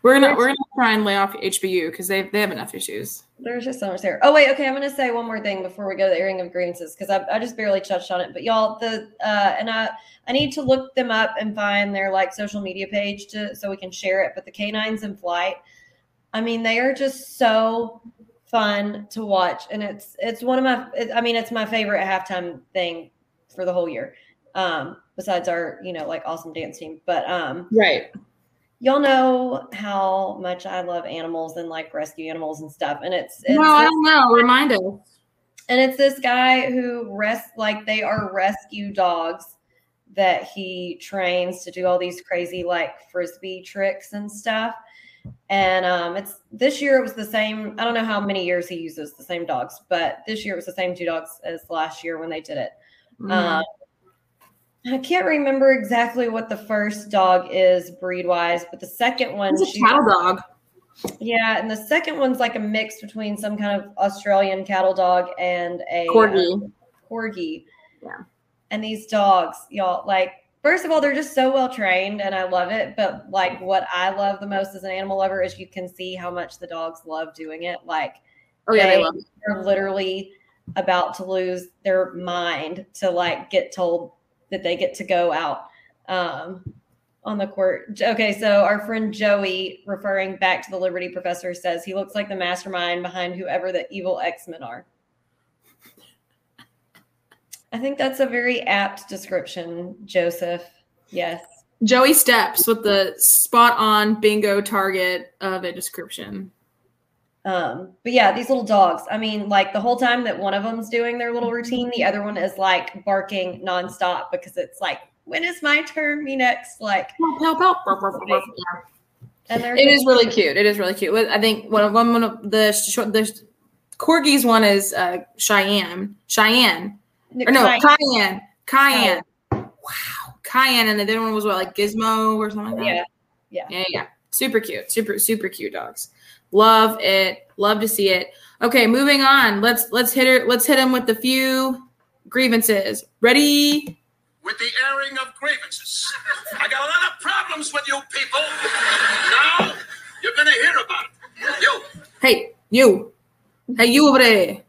we're gonna we're gonna try and lay off HBU because they they have enough issues. There's just so much there. Oh wait, okay. I'm gonna say one more thing before we go to the airing of grievances because I, I just barely touched on it. But y'all, the uh, and I I need to look them up and find their like social media page to so we can share it. But the canines in flight, I mean, they are just so fun to watch, and it's it's one of my. It, I mean, it's my favorite halftime thing for the whole year. Um, besides our you know like awesome dance team, but um, Right. Y'all know how much I love animals and like rescue animals and stuff, and it's, it's no, I don't know. Remind us. and it's this guy who rest like they are rescue dogs that he trains to do all these crazy like frisbee tricks and stuff. And um, it's this year it was the same. I don't know how many years he uses the same dogs, but this year it was the same two dogs as last year when they did it. Mm. Um, I can't remember exactly what the first dog is breed wise, but the second one, it's a cattle dog. yeah, and the second one's like a mix between some kind of Australian cattle dog and a Corgi. um, corgi. Yeah. And these dogs, y'all, like, first of all, they're just so well trained and I love it. But like, what I love the most as an animal lover is you can see how much the dogs love doing it. Like, Oh yeah, they They- they're literally about to lose their mind to like get told that they get to go out um, on the court. Okay, so our friend Joey, referring back to the Liberty professor, says he looks like the mastermind behind whoever the evil X Men are. I think that's a very apt description, Joseph. Yes. Joey Steps with the spot on bingo target of a description. Um, but yeah, these little dogs. I mean, like the whole time that one of them's doing their little routine, the other one is like barking nonstop because it's like, when is my turn? Me next. Like, Help, help, help. And they're It is really cute. It is really cute. I think one of one, one of the short the corgis one is uh, Cheyenne. Cheyenne. Or no, Cayenne. Cayenne. Wow. Cayenne. And the other one was what, like Gizmo or something like that? Yeah. Yeah. Yeah, yeah. Super cute. Super, super cute dogs. Love it. Love to see it. Okay, moving on. Let's let's hit her. Let's hit him with the few grievances. Ready? with the airing of grievances. I got a lot of problems with you people. Now you're gonna hear about it. You. Hey, you. Hey, you over there.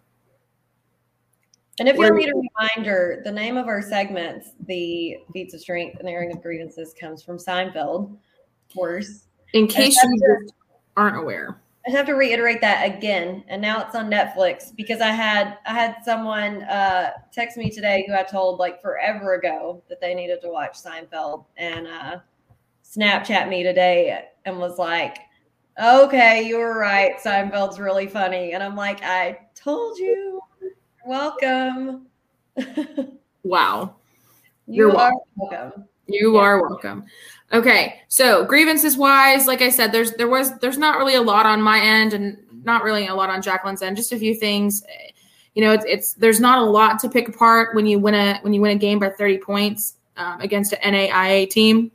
And if you need a reminder, the name of our segments, the Feats of Strength and Airing of Grievances, comes from Seinfeld, of course. In case you aren't aware. I have to reiterate that again, and now it's on Netflix because I had I had someone uh, text me today who I told like forever ago that they needed to watch Seinfeld, and uh, Snapchat me today and was like, "Okay, you were right. Seinfeld's really funny," and I'm like, "I told you. Welcome. Wow. you You're are welcome." You Yeah. are welcome. Okay, so grievances wise, like I said, there's there was there's not really a lot on my end, and not really a lot on Jacqueline's end. Just a few things. You know, it's, it's there's not a lot to pick apart when you win a when you win a game by 30 points um, against an NAIA team.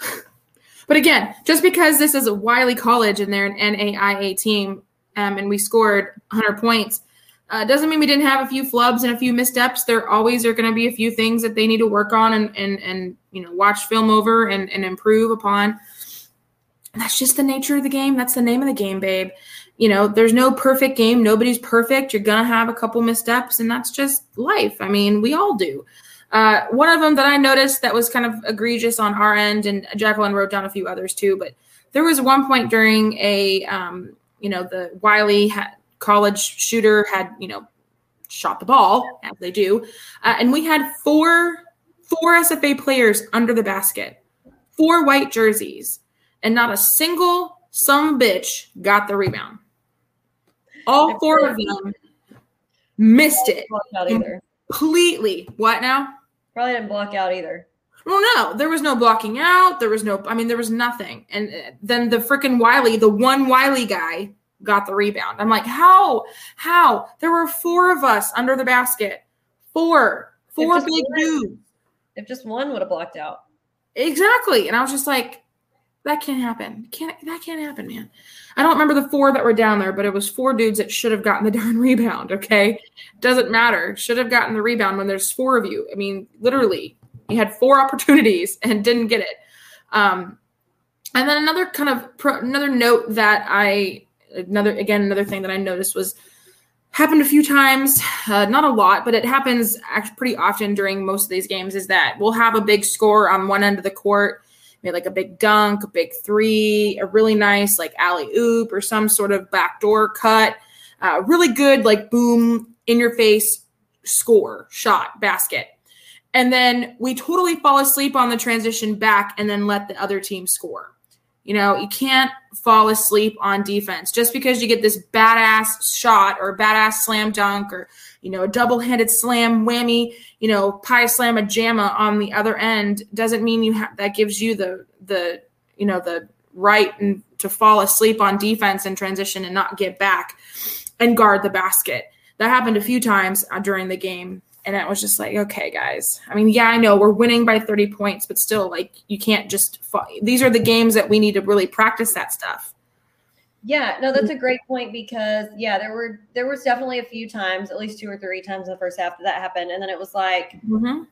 but again, just because this is a Wiley College and they're an NAIA team, um, and we scored 100 points, uh, doesn't mean we didn't have a few flubs and a few missteps. There always are going to be a few things that they need to work on and and and you know watch film over and and improve upon. That's just the nature of the game. That's the name of the game, babe. You know, there's no perfect game. Nobody's perfect. You're gonna have a couple missteps, and that's just life. I mean, we all do. Uh, one of them that I noticed that was kind of egregious on our end, and Jacqueline wrote down a few others too. But there was one point during a, um, you know, the Wiley ha- college shooter had, you know, shot the ball as they do, uh, and we had four four SFA players under the basket, four white jerseys, and not a single some bitch got the rebound. All four of them missed it out either. completely. What now? Probably didn't block out either. Well, no, there was no blocking out. There was no, I mean, there was nothing. And uh, then the freaking Wiley, the one Wiley guy, got the rebound. I'm like, how? How? There were four of us under the basket. Four. Four big one. dudes. If just one would have blocked out. Exactly. And I was just like, that can't happen. Can't that can't happen, man. I don't remember the four that were down there, but it was four dudes that should have gotten the darn rebound. Okay. Doesn't matter. Should have gotten the rebound when there's four of you. I mean, literally, you had four opportunities and didn't get it. Um, and then another kind of pro, another note that I another again another thing that I noticed was happened a few times, uh, not a lot, but it happens actually pretty often during most of these games. Is that we'll have a big score on one end of the court, maybe like a big dunk, a big three, a really nice like alley oop or some sort of backdoor cut, uh, really good like boom in your face score shot basket. And then we totally fall asleep on the transition back and then let the other team score. You know, you can't fall asleep on defense just because you get this badass shot or badass slam dunk or, you know, a double handed slam whammy, you know, pie slam a jamma on the other end doesn't mean you have that gives you the, the, you know, the right and to fall asleep on defense and transition and not get back and guard the basket. That happened a few times uh, during the game. And it was just like, okay, guys. I mean, yeah, I know we're winning by 30 points, but still, like, you can't just. Fall. These are the games that we need to really practice that stuff. Yeah, no, that's a great point because yeah, there were there was definitely a few times, at least two or three times in the first half that that happened, and then it was like, Mm-hmm.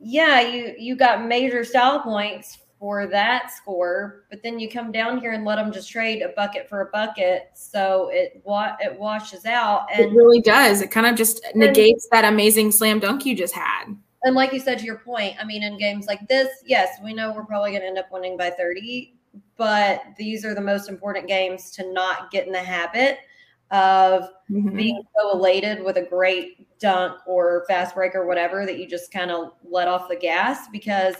yeah, you you got major style points for that score, but then you come down here and let them just trade a bucket for a bucket, so it wa- it washes out, And It really does. It kind of just negates that amazing slam dunk you just had. and like you said to your point, I mean, in games like this, yes, we know we're probably going to end up winning by thirty, but these are the most important games to not get in the habit of Mhm. being so elated with a great dunk or fast break or whatever that you just kind of let off the gas because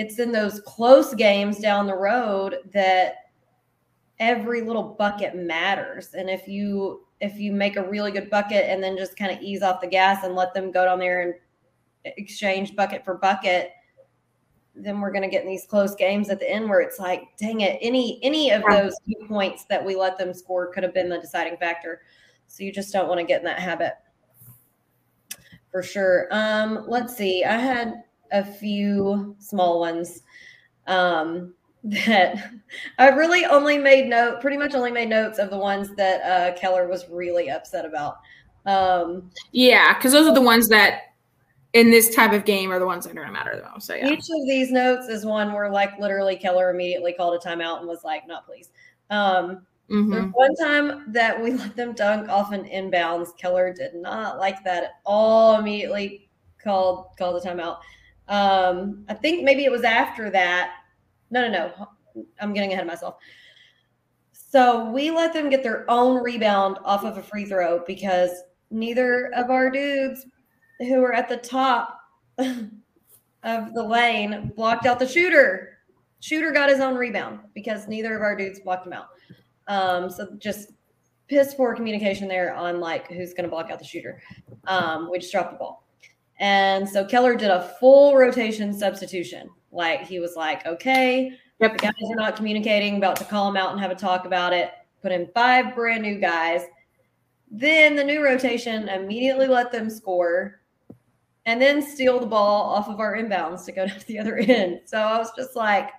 it's in those close games down the road that every little bucket matters. And if you if you make a really good bucket and then just kind of ease off the gas and let them go down there and exchange bucket for bucket then we're going to get in these close games at the end where it's like dang it any any of those few points that we let them score could have been the deciding factor. So you just don't want to get in that habit. For sure. Um let's see i had a few small ones um that i really only made note pretty much only made notes of the ones that uh keller was really upset about um Yeah, because those are the ones that in this type of game are the ones that are going to matter the most. So yeah. Each of these notes is one where, like, literally Keller immediately called a timeout and was like, "Not please." Um, Mhm. There's one time that we let them dunk off an inbounds. Keller did not like that at all. Immediately called called a timeout. Um, I think maybe it was after that. No, no, no. I'm getting ahead of myself. So we let them get their own rebound off of a free throw because neither of our dudes who were at the top of the lane blocked out the shooter. Shooter got his own rebound because neither of our dudes blocked him out. Um, so just piss poor communication there on like who's going to block out the shooter. Um, we just dropped the ball. And so Keller did a full rotation substitution Like he was like, okay, Yep. the guys are not communicating, about to call them out and have a talk about it. Put in five brand new guys. Then the new rotation immediately let them score and then steal the ball off of our inbounds to go to the other end. So I was just like,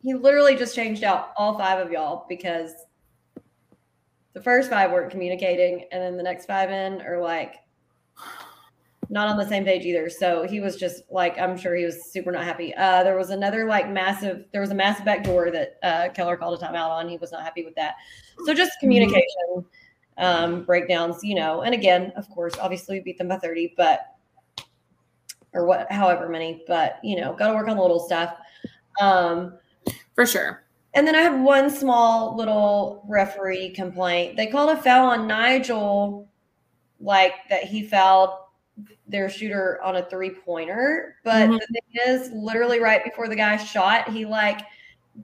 he literally just changed out all five of y'all because the first five weren't communicating, and then the next five in are like not on the same page either. So he was just like, I'm sure he was super not happy. Uh, there was another like massive, there was a massive back door that uh, Keller called a timeout on. He was not happy with that. So just communication um, breakdowns, you know. And again, of course, obviously we beat them by 30, but or what, however many, but you know, got to work on the little stuff. Um, For sure. and then I have one small little referee complaint. They called a foul on Nigel, like that he fouled their shooter on a three pointer. But Mhm. the thing is, literally right before the guy shot, he like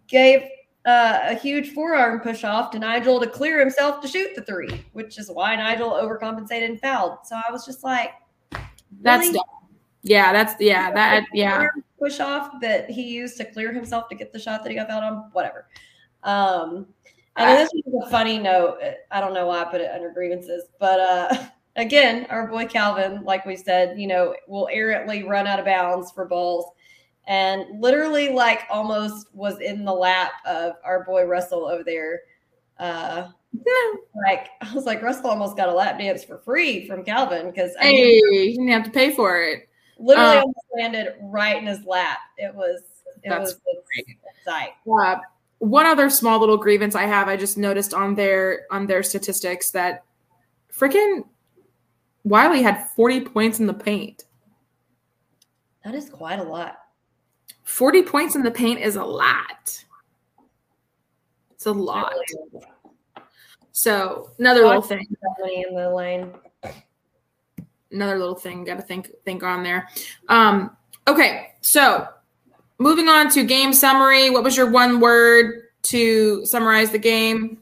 gave uh, a huge forearm push off to Nigel to clear himself to shoot the three, which is why Nigel overcompensated and fouled. So I was just like, That's dumb. Yeah, that's yeah, that yeah. Push off that he used to clear himself to get the shot that he got fouled on. Whatever. Um, and then this is a funny note. I don't know why I put it under grievances, but uh, again, our boy Calvin, like we said, you know, will errantly run out of bounds for balls, and literally, like, almost was in the lap of our boy Russell over there. Uh, like I was like, Russell almost got a lap dance for free from Calvin because I mean, Hey, you didn't have to pay for it. literally Um, almost landed right in his lap. It was it That's was a sight. Uh, one other small little grievance I have, I just noticed on their on their statistics that freaking Wiley had 40 points in the paint. That is quite a lot. 40 points in the paint is a lot. It's a lot. So another little thing. In the lane. another little thing got to think think on there. Um, okay, so moving on to game summary. What was your one word to summarize the game?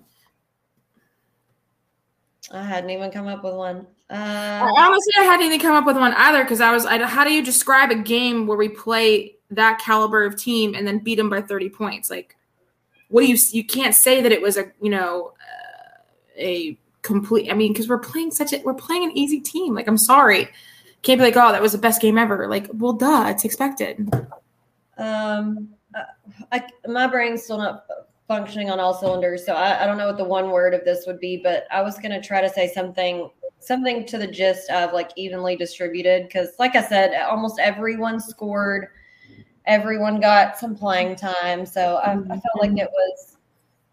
I hadn't even come up with one. I Uh, honestly, I hadn't even come up with one either because I was. I, how do you describe a game where we play that caliber of team and then beat them by thirty points? Like, what do you? You can't say that it was a you know uh, a complete. I mean, because we're playing such a we're playing an easy team. Like, I'm sorry, can't be like, oh, that was the best game ever. Like, well, duh, it's expected. um, uh, I, my brain's still not functioning on all cylinders, so I, I don't know what the one word of this would be. But I was gonna try to say something, something to the gist of like evenly distributed, because like I said, almost everyone scored. Everyone got some playing time, so I, I felt like it was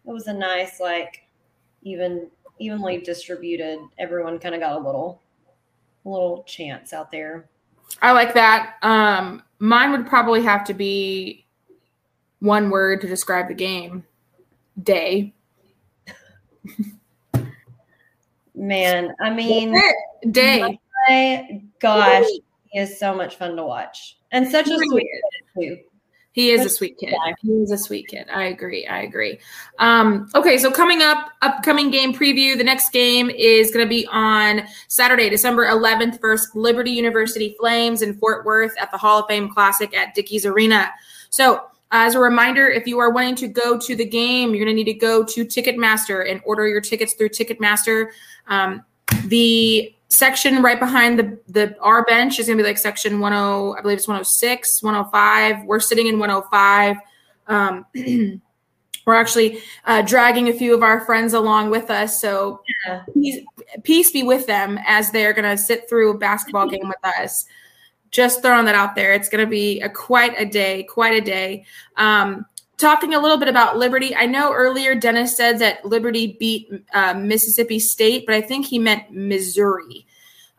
it was a nice like even evenly distributed. Everyone kind of got a little a little chance out there. I like that. Um, mine would probably have to be one word to describe the game. Day. Man, I mean, Day. my gosh, he is so much fun to watch and such a sweet really kid too. He is a sweet kid. He is a sweet kid. I agree. I agree. Um, okay, so coming up, upcoming game preview. The next game is going to be on Saturday, December 11th, versus Liberty University Flames in Fort Worth at the Hall of Fame Classic at Dickies Arena. So, as a reminder, if you are wanting to go to the game, you're going to need to go to Ticketmaster and order your tickets through Ticketmaster. Um, the section right behind the the our bench is going to be like section 10 i believe it's 106 105 we're sitting in 105 um, we're actually uh, dragging a few of our friends along with us so Yeah. peace, peace be with them as they're going to sit through a basketball game with us just throwing that out there it's going to be a quite a day quite a day um, talking a little bit about Liberty. I know earlier Dennis said that Liberty beat uh, Mississippi State, but I think he meant Missouri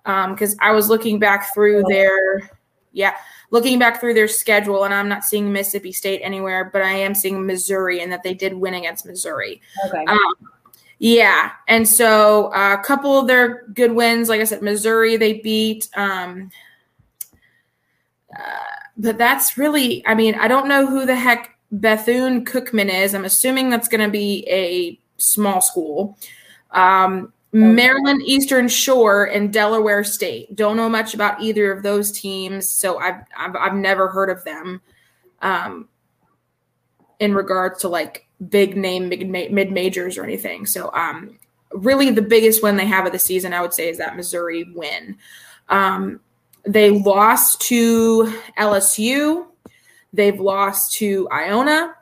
because I was looking back through their, yeah, looking back through their schedule, and I'm not seeing Mississippi State anywhere, but I am seeing Missouri, and that they did win against Missouri. Okay. Um, yeah, and so uh, a couple of their good wins, like I said, Missouri they beat. Um, uh, but that's really, I mean, I don't know who the heck Bethune Cookman is. I'm assuming that's going to be a small school. Um, Maryland Eastern Shore and Delaware State. Don't know much about either of those teams, so I've I've, I've never heard of them. Um, in regards to like big name mid majors or anything. So um, really the biggest win they have of the season, I would say, is that Missouri win. Um, they lost to LSU. They've lost to Iona.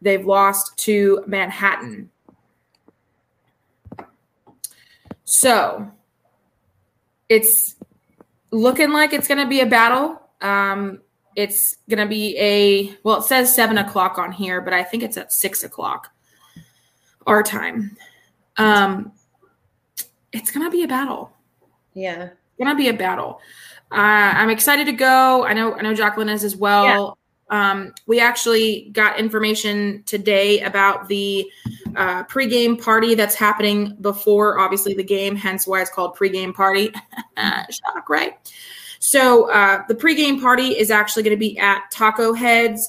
They've lost to Manhattan. So it's looking like it's going to be a battle. Um, it's going to be a, well, it says seven o'clock on here, but I think it's at six o'clock our time. Um, it's going to be a battle. Yeah. It's going to be a battle. Uh, I'm excited to go. I know, I know Jacqueline is as well. Yeah. Um, we actually got information today about the uh, pregame party that's happening before, obviously, the game, hence why it's called pregame party. Shock, right? So uh, the pregame party is actually going to be at Taco Heads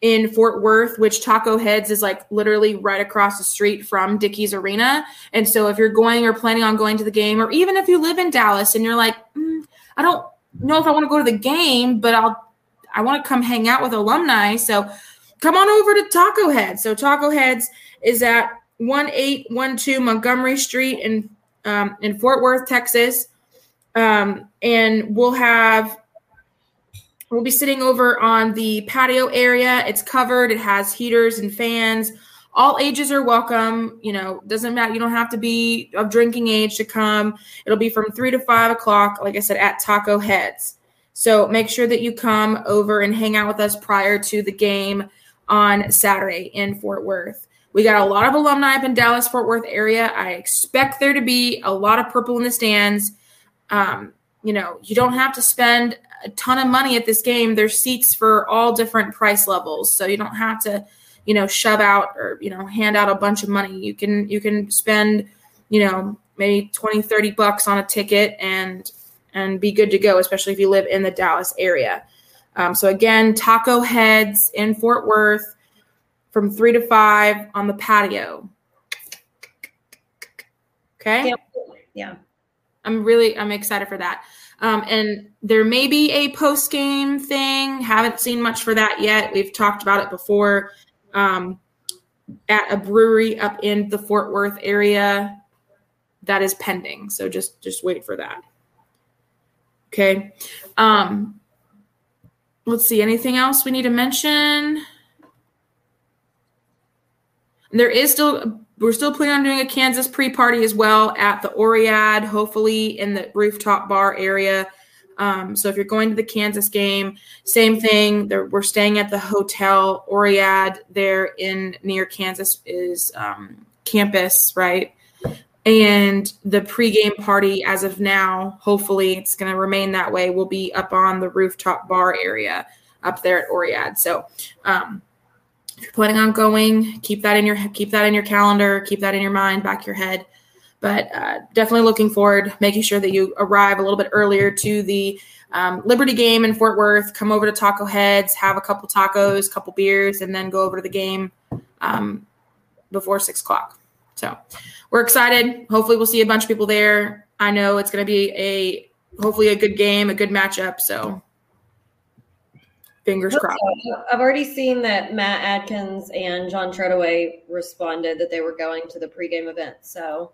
in Fort Worth, which Taco Heads is like literally right across the street from Dickies Arena. And so if you're going or planning on going to the game, or even if you live in Dallas and you're like, mm, I don't know if I want to go to the game, but I'll I want to come hang out with alumni. So come on over to Taco Heads. So Taco Heads is at 1812 Montgomery Street in um, in Fort Worth, Texas. Um, and we'll have we'll be sitting over on the patio area. It's covered. It has heaters and fans. All ages are welcome. You know, doesn't matter. You don't have to be of drinking age to come. It'll be from three to five o'clock, like I said, at Taco Heads. So make sure that you come over and hang out with us prior to the game on Saturday in Fort Worth. We got a lot of alumni up in Dallas, Fort Worth area. I expect there to be a lot of purple in the stands. Um, you know, you don't have to spend a ton of money at this game. There's seats for all different price levels, so you don't have to, you know, shove out or you know hand out a bunch of money. You can you can spend, you know, maybe 20, 30 bucks on a ticket and and be good to go, especially if you live in the Dallas area. Um, so again, Taco Heads in Fort Worth from three to five on the patio. Okay. Yeah. I'm really I'm excited for that. Um, and there may be a post game thing. Haven't seen much for that yet. We've talked about it before. Um, at a brewery up in the Fort Worth area, that is pending. So just just wait for that. Okay. Um, let's see. Anything else we need to mention? There is still we're still planning on doing a Kansas pre-party as well at the Oread, hopefully in the rooftop bar area. Um, so if you're going to the Kansas game, same thing. we're staying at the hotel Oread there in near Kansas is um, campus, right? And the pregame party, as of now, hopefully it's going to remain that way. Will be up on the rooftop bar area up there at Oread. So um, if you're planning on going, keep that in your keep that in your calendar, keep that in your mind, back your head. But uh, definitely looking forward, making sure that you arrive a little bit earlier to the um, Liberty game in Fort Worth. Come over to Taco Heads, have a couple tacos, couple beers, and then go over to the game um, before six o'clock. So we're excited. Hopefully, we'll see a bunch of people there. I know it's going to be a hopefully a good game, a good matchup. So Fingers crossed. I've already seen that Matt Adkins and John Treadaway responded that they were going to the pregame event. So,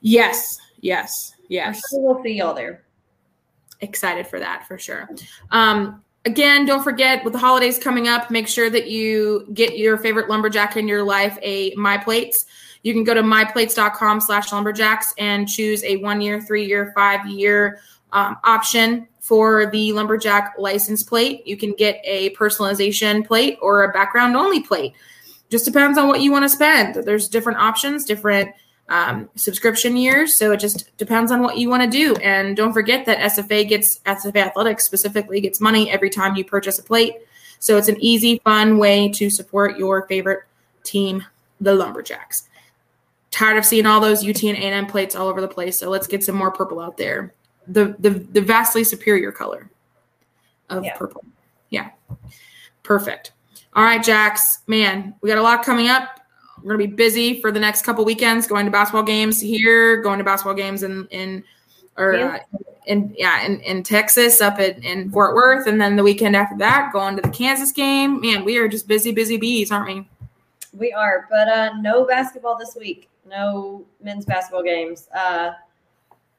yes, yes, yes. Sure we'll see y'all there. Excited for that for sure. Um, again, don't forget with the holidays coming up, make sure that you get your favorite lumberjack in your life a My Plates. You can go to myplates.com slash lumberjacks and choose a one year, three year, five year um, option for the lumberjack license plate. You can get a personalization plate or a background only plate. Just depends on what you want to spend. There's different options, different um, subscription years. So it just depends on what you want to do. And don't forget that SFA gets SFA Athletics specifically gets money every time you purchase a plate. So it's an easy, fun way to support your favorite team, the Lumberjacks. Tired of seeing all those UT and A&M plates all over the place. So let's get some more purple out there the the, the vastly superior color of yeah. purple. Yeah. Perfect. All right, Jax. Man, we got a lot coming up. We're gonna be busy for the next couple weekends, going to basketball games here, going to basketball games in in or uh, in yeah in, in Texas up in, in Fort Worth, and then the weekend after that, going to the Kansas game. Man, we are just busy, busy bees, aren't we? We are, but uh, no basketball this week. No men's basketball games. Uh,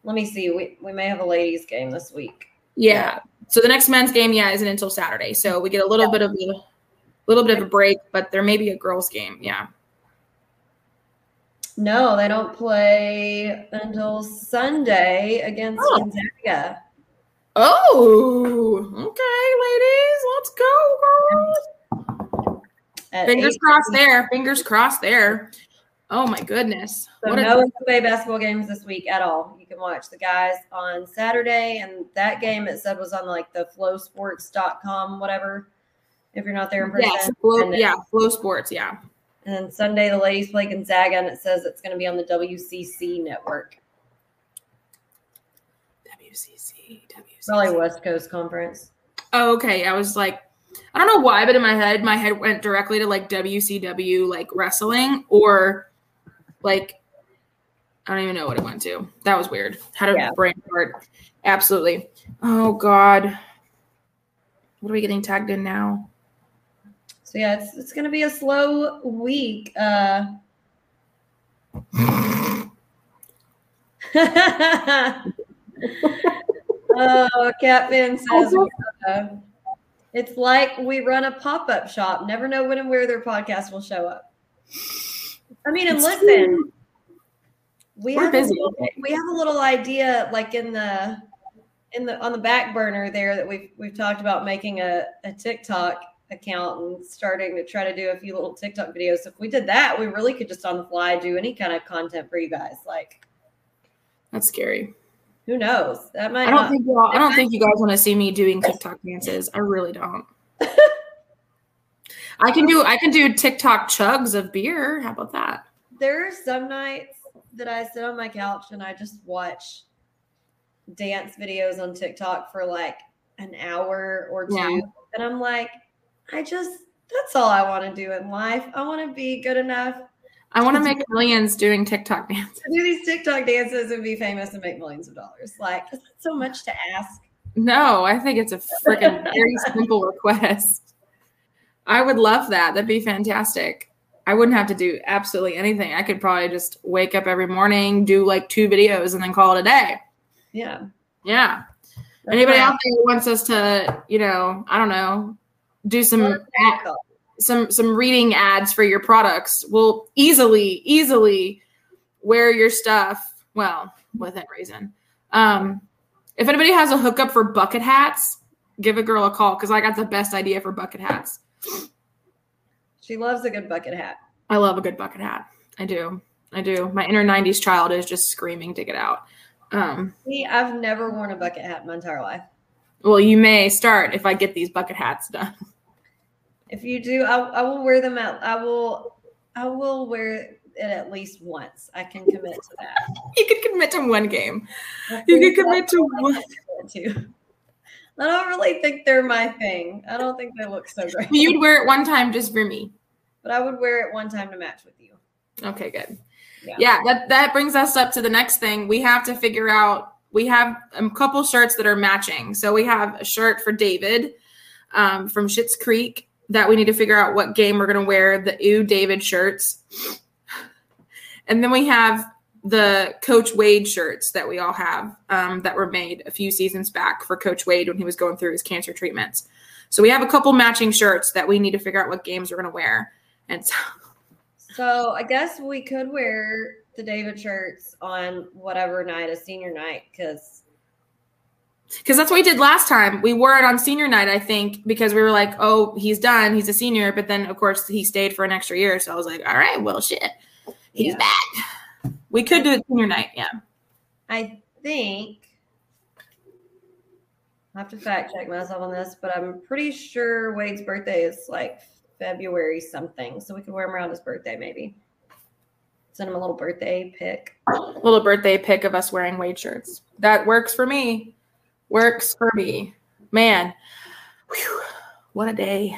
let me see. We we may have a ladies game this week. Yeah. So the next men's game, yeah, isn't until Saturday. So we get a little bit of a little bit of a break, but there may be a girls' game. Yeah. No, they don't play until Sunday against Oh. Gonzaga. Oh, okay, ladies, let's go, girls. at Fingers 8. crossed there. Fingers crossed there. Oh my goodness. So a- no SFA basketball games this week at all. You can watch the guys on Saturday, and that game it said was on like the flosports.com, whatever. If you're not there in person. yes, flow, yeah, flow sports, yeah. And then Sunday the ladies play Gonzaga, and it says it's going to be on the WCC network, WCC, WCC. probably West Coast Conference. Oh, okay. I was like, I don't know why, but in my head, my head went directly to like WCW, like wrestling, or like I don't even know what it went to. That was weird. Had a Yeah. brain fart. Absolutely. Oh God. What are we getting tagged in now? So yeah, it's it's going to be a slow week. Uh, oh, Catfin says uh, it's like we run a pop up shop. Never know when and where their podcast will show up. I mean, and It's listen, we We're have a busy. little- we have a little idea, like in the in the on the back burner there, that we've we've talked about making a, a TikTok account and starting to try to do a few little TikTok videos. So if we did that, we really could just on the fly do any kind of content for you guys. Like, That's scary. who knows? That might I not. don't think y'all, I don't think you guys want to see me doing TikTok dances. I really don't. I can do I can do TikTok chugs of beer. How about that? there are some nights that I sit on my couch and I just watch dance videos on TikTok for like an hour or two. Yeah. And I'm like, I just, that's all I want to do in life. I want to be good enough I want to make millions doing TikTok dances. do these TikTok dances and be famous and make millions of dollars. Like, is that so much to ask? No, I think it's a freaking very simple request. I would love that. That'd be fantastic. I wouldn't have to do absolutely anything. I could probably just wake up every morning, do like two videos, and then call it a day. Yeah. Yeah. That's Anybody my- out there who wants us to, you know, I don't know, do some ad- some some reading ads for your products will easily easily wear your stuff well within reason. Um if anybody has a hookup for bucket hats give a girl a call because i got the best idea for bucket hats. She loves a good bucket hat. i love a good bucket hat. I do. I do. My inner 90s child is just screaming to get out. Um Me, I've never worn a bucket hat in my entire life. well you may start if i get these bucket hats done If you do, I, I will wear them at. I will. I will wear it at least once. I can commit to that. you could commit to one game you could commit to one to. I don't really think they're my thing. I don't think they look so great. you'd wear it one time just for me But I would wear it one time to match with you. Okay, good. Yeah. Yeah. that that brings us up to the next thing. We have to figure out. We have a couple shirts that are matching. So we have a shirt for David um, from Schitt's Creek that we need to figure out what game we're going to wear. The Ooh David shirts, and then we have the Coach Wade shirts that we all have um, that were made a few seasons back for Coach Wade when he was going through his cancer treatments. So we have a couple matching shirts that we need to figure out what games we're going to wear. And so So I guess we could wear the David shirts on whatever night a senior night because Because that's what we did last time. We wore it on senior night, I think, because we were like, oh, he's done. He's a senior. But then, of course, he stayed for an extra year. So I was like, all right, well, shit. He's Yeah. back. We could do it senior night. Yeah. I think I have to fact check myself on this, but I'm pretty sure Wade's birthday is like February something. So we could wear him around his birthday maybe. Send him a little birthday pic. Little birthday pic of us wearing Wade shirts. That works for me. Works for me. Man, whew, what a day.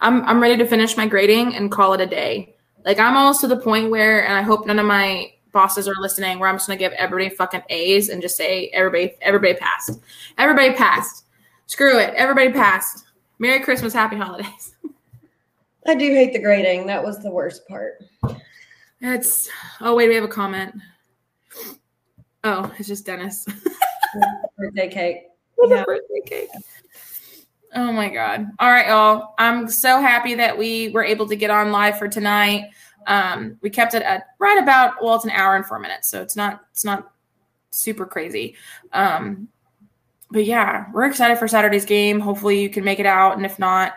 I'm, I'm ready to finish my grading and call it a day. Like I'm almost to the point where, and I hope none of my bosses are listening, where I'm just gonna give everybody fucking A's and just say everybody, everybody passed, everybody passed. Screw it, everybody passed. Merry Christmas, Happy Holidays. I do hate the grading. That was the worst part. It's oh wait, we have a comment. Oh, it's just Dennis. Birthday cake. With a Yeah. birthday cake. Oh my god. All right, y'all. I'm so happy that we were able to get on live for tonight. Um, we kept it at right about well, it's an hour and four minutes, so it's not it's not super crazy. Um, but yeah, we're excited for Saturday's game. Hopefully you can make it out, and if not,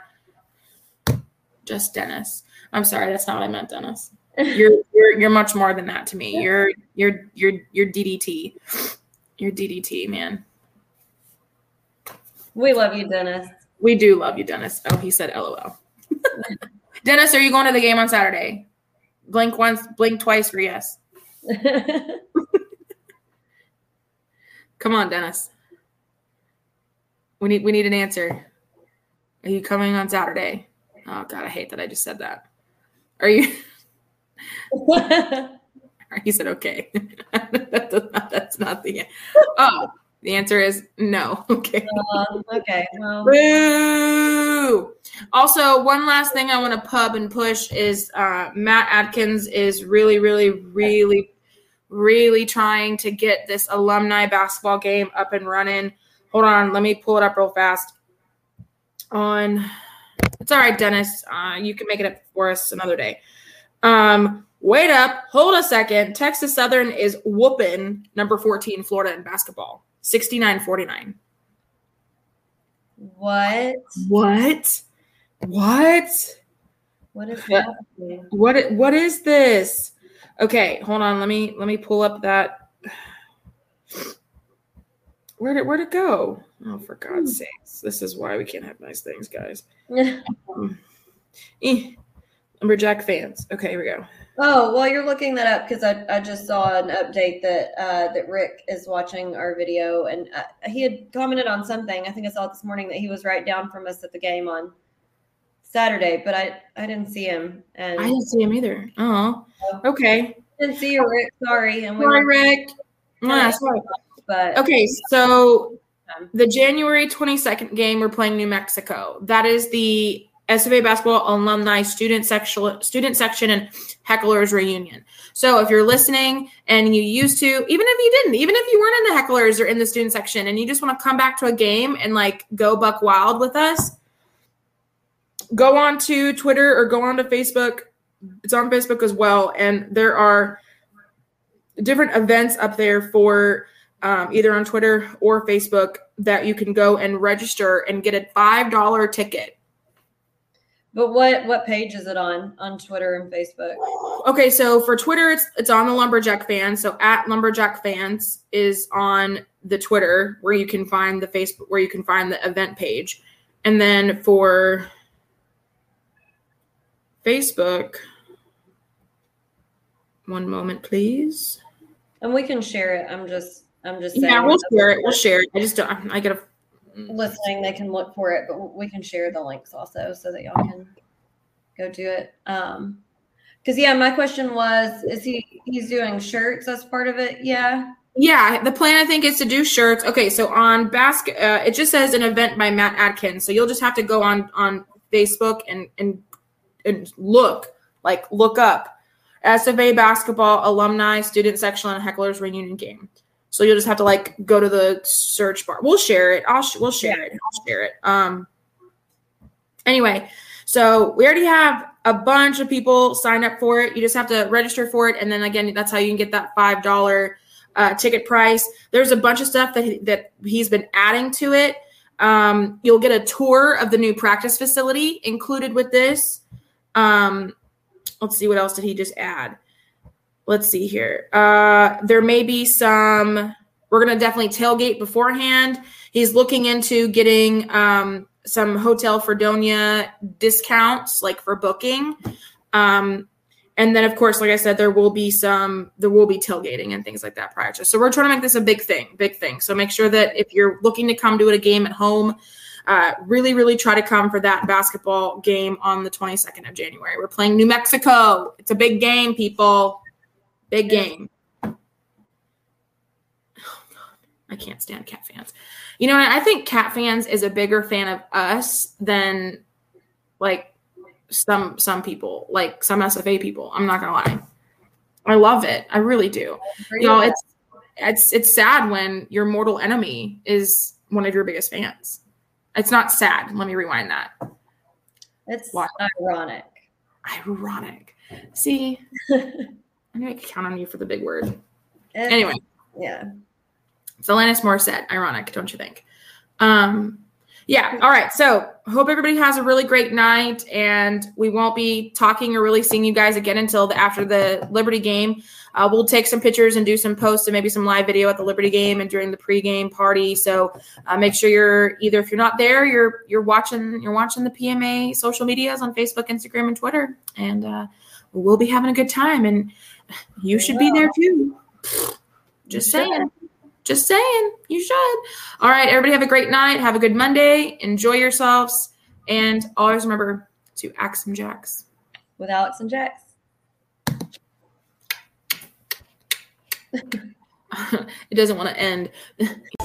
just Dennis. I'm sorry, that's not what I meant, Dennis. You're you're you're much more than that to me. You're you're you're you're DDT. You're DDT, man. We love you, Dennis. We do love you, Dennis. Oh, he said LOL. Dennis, are you going to the game on Saturday? Blink once, blink twice for yes. Come on, Dennis. We need we need an answer. Are you coming on Saturday? Oh god, I hate that I just said that. Are you he said okay. That not- that's not the answer. Oh, the answer is no. Okay. Um, okay. Well, Boo! Also, one last thing I want to pub and push is uh, Matt Adkins is really, really, really, really trying to get this alumni basketball game up and running. Hold on, let me pull it up real fast. On, it's all right, Dennis. Uh, you can make it up for us another day. Um, wait up, hold a second. Texas Southern is whooping number 14 Florida in basketball, 69 49. what? What? What? What is What? happening? What what is this? Okay, hold on. Let me let me pull up that. Where did where'd it go? Oh, for God's sakes! This is why we can't have nice things, guys. Um, eh, Lumberjack fans. Okay, here we go. Oh, well, you're looking that up because I, I just saw an update that uh, that Rick is watching our video and uh, he had commented on something. I think I saw it this morning that he was right down from us at the game on Saturday, but I I didn't see him and I didn't see him either. Oh, okay. didn't see you, Rick. Sorry, and we Sorry, were, Rick. Ah, sorry. but Okay, so Um, the January 22nd game, we're playing New Mexico. That is the SFA basketball alumni student section, student section and hecklers reunion. So if you're listening and you used to, even if you didn't, even if you weren't in the hecklers or in the student section and you just want to come back to a game and like go buck wild with us, go on to Twitter or go on to Facebook. It's on Facebook as well. And there are different events up there for um, either on Twitter or Facebook that you can go and register and get a five dollar ticket. But what what page is it on on Twitter and Facebook? Okay, so for Twitter, it's it's on the Lumberjack fans. So at Lumberjack fans is on the Twitter where you can find the Facebook where you can find the event page, and then for Facebook, one moment, please. And we can share it. I'm just I'm just saying. Yeah, we'll share it. We'll share it. I just don't. I gotta. listening, they can look for it, but we can share the links also so that y'all can go do it. Um, because yeah, my question was, is he he's doing shirts as part of it? Yeah. Yeah, the plan I think is to do shirts. Okay, so on basket, uh, it just says an event by Matt Adkins. So you'll just have to go on on Facebook and and and look like look up SFA basketball alumni student section and hecklers reunion game. So you'll just have to like go to the search bar. We'll share it. I'll sh- we'll share it. I'll share it. Um. Anyway, so we already have a bunch of people signed up for it. You just have to register for it, and then again, that's how you can get that five dollar uh, ticket price. There's a bunch of stuff that he, that he's been adding to it. Um, you'll get a tour of the new practice facility included with this. Um, let's see what else did he just add. Let's see here. Uh, there may be some. We're gonna definitely tailgate beforehand. He's looking into getting um, some Hotel Fredonia discounts, like for booking. Um, and then, of course, like I said, there will be some, there will be tailgating and things like that prior to. So we're trying to make this a big thing, big thing. So make sure that if you're looking to come to a game at home, uh, really, really try to come for that basketball game on the 22nd of January. We're playing New Mexico. It's a big game, people. Big game. Oh, I can't stand cat fans. You know, I think cat fans is a bigger fan of us than like some some people, like some SFA people. I'm not gonna lie. I love it. I really do. You know, it's it's it's sad when your mortal enemy is one of your biggest fans. It's not sad. Let me rewind that. It's Why? ironic. Ironic. See, I knew I could count on you for the big word. It's- Anyway, yeah. So Alanis Morissette, ironic, don't you think? Um, yeah. All right. So hope everybody has a really great night, and we won't be talking or really seeing you guys again until the, after the Liberty game. Uh, we'll take some pictures and do some posts and maybe some live video at the Liberty game and during the pregame party. So uh, make sure you're either if you're not there, you're you're watching you're watching the PMA social medias on Facebook, Instagram, and Twitter, and uh, we'll be having a good time. And you should be there too. Just saying. Just saying, you should. All right, everybody have a great night. Have a good Monday. Enjoy yourselves. And always remember to axe some jacks. With Alex and Jax. it doesn't want to end.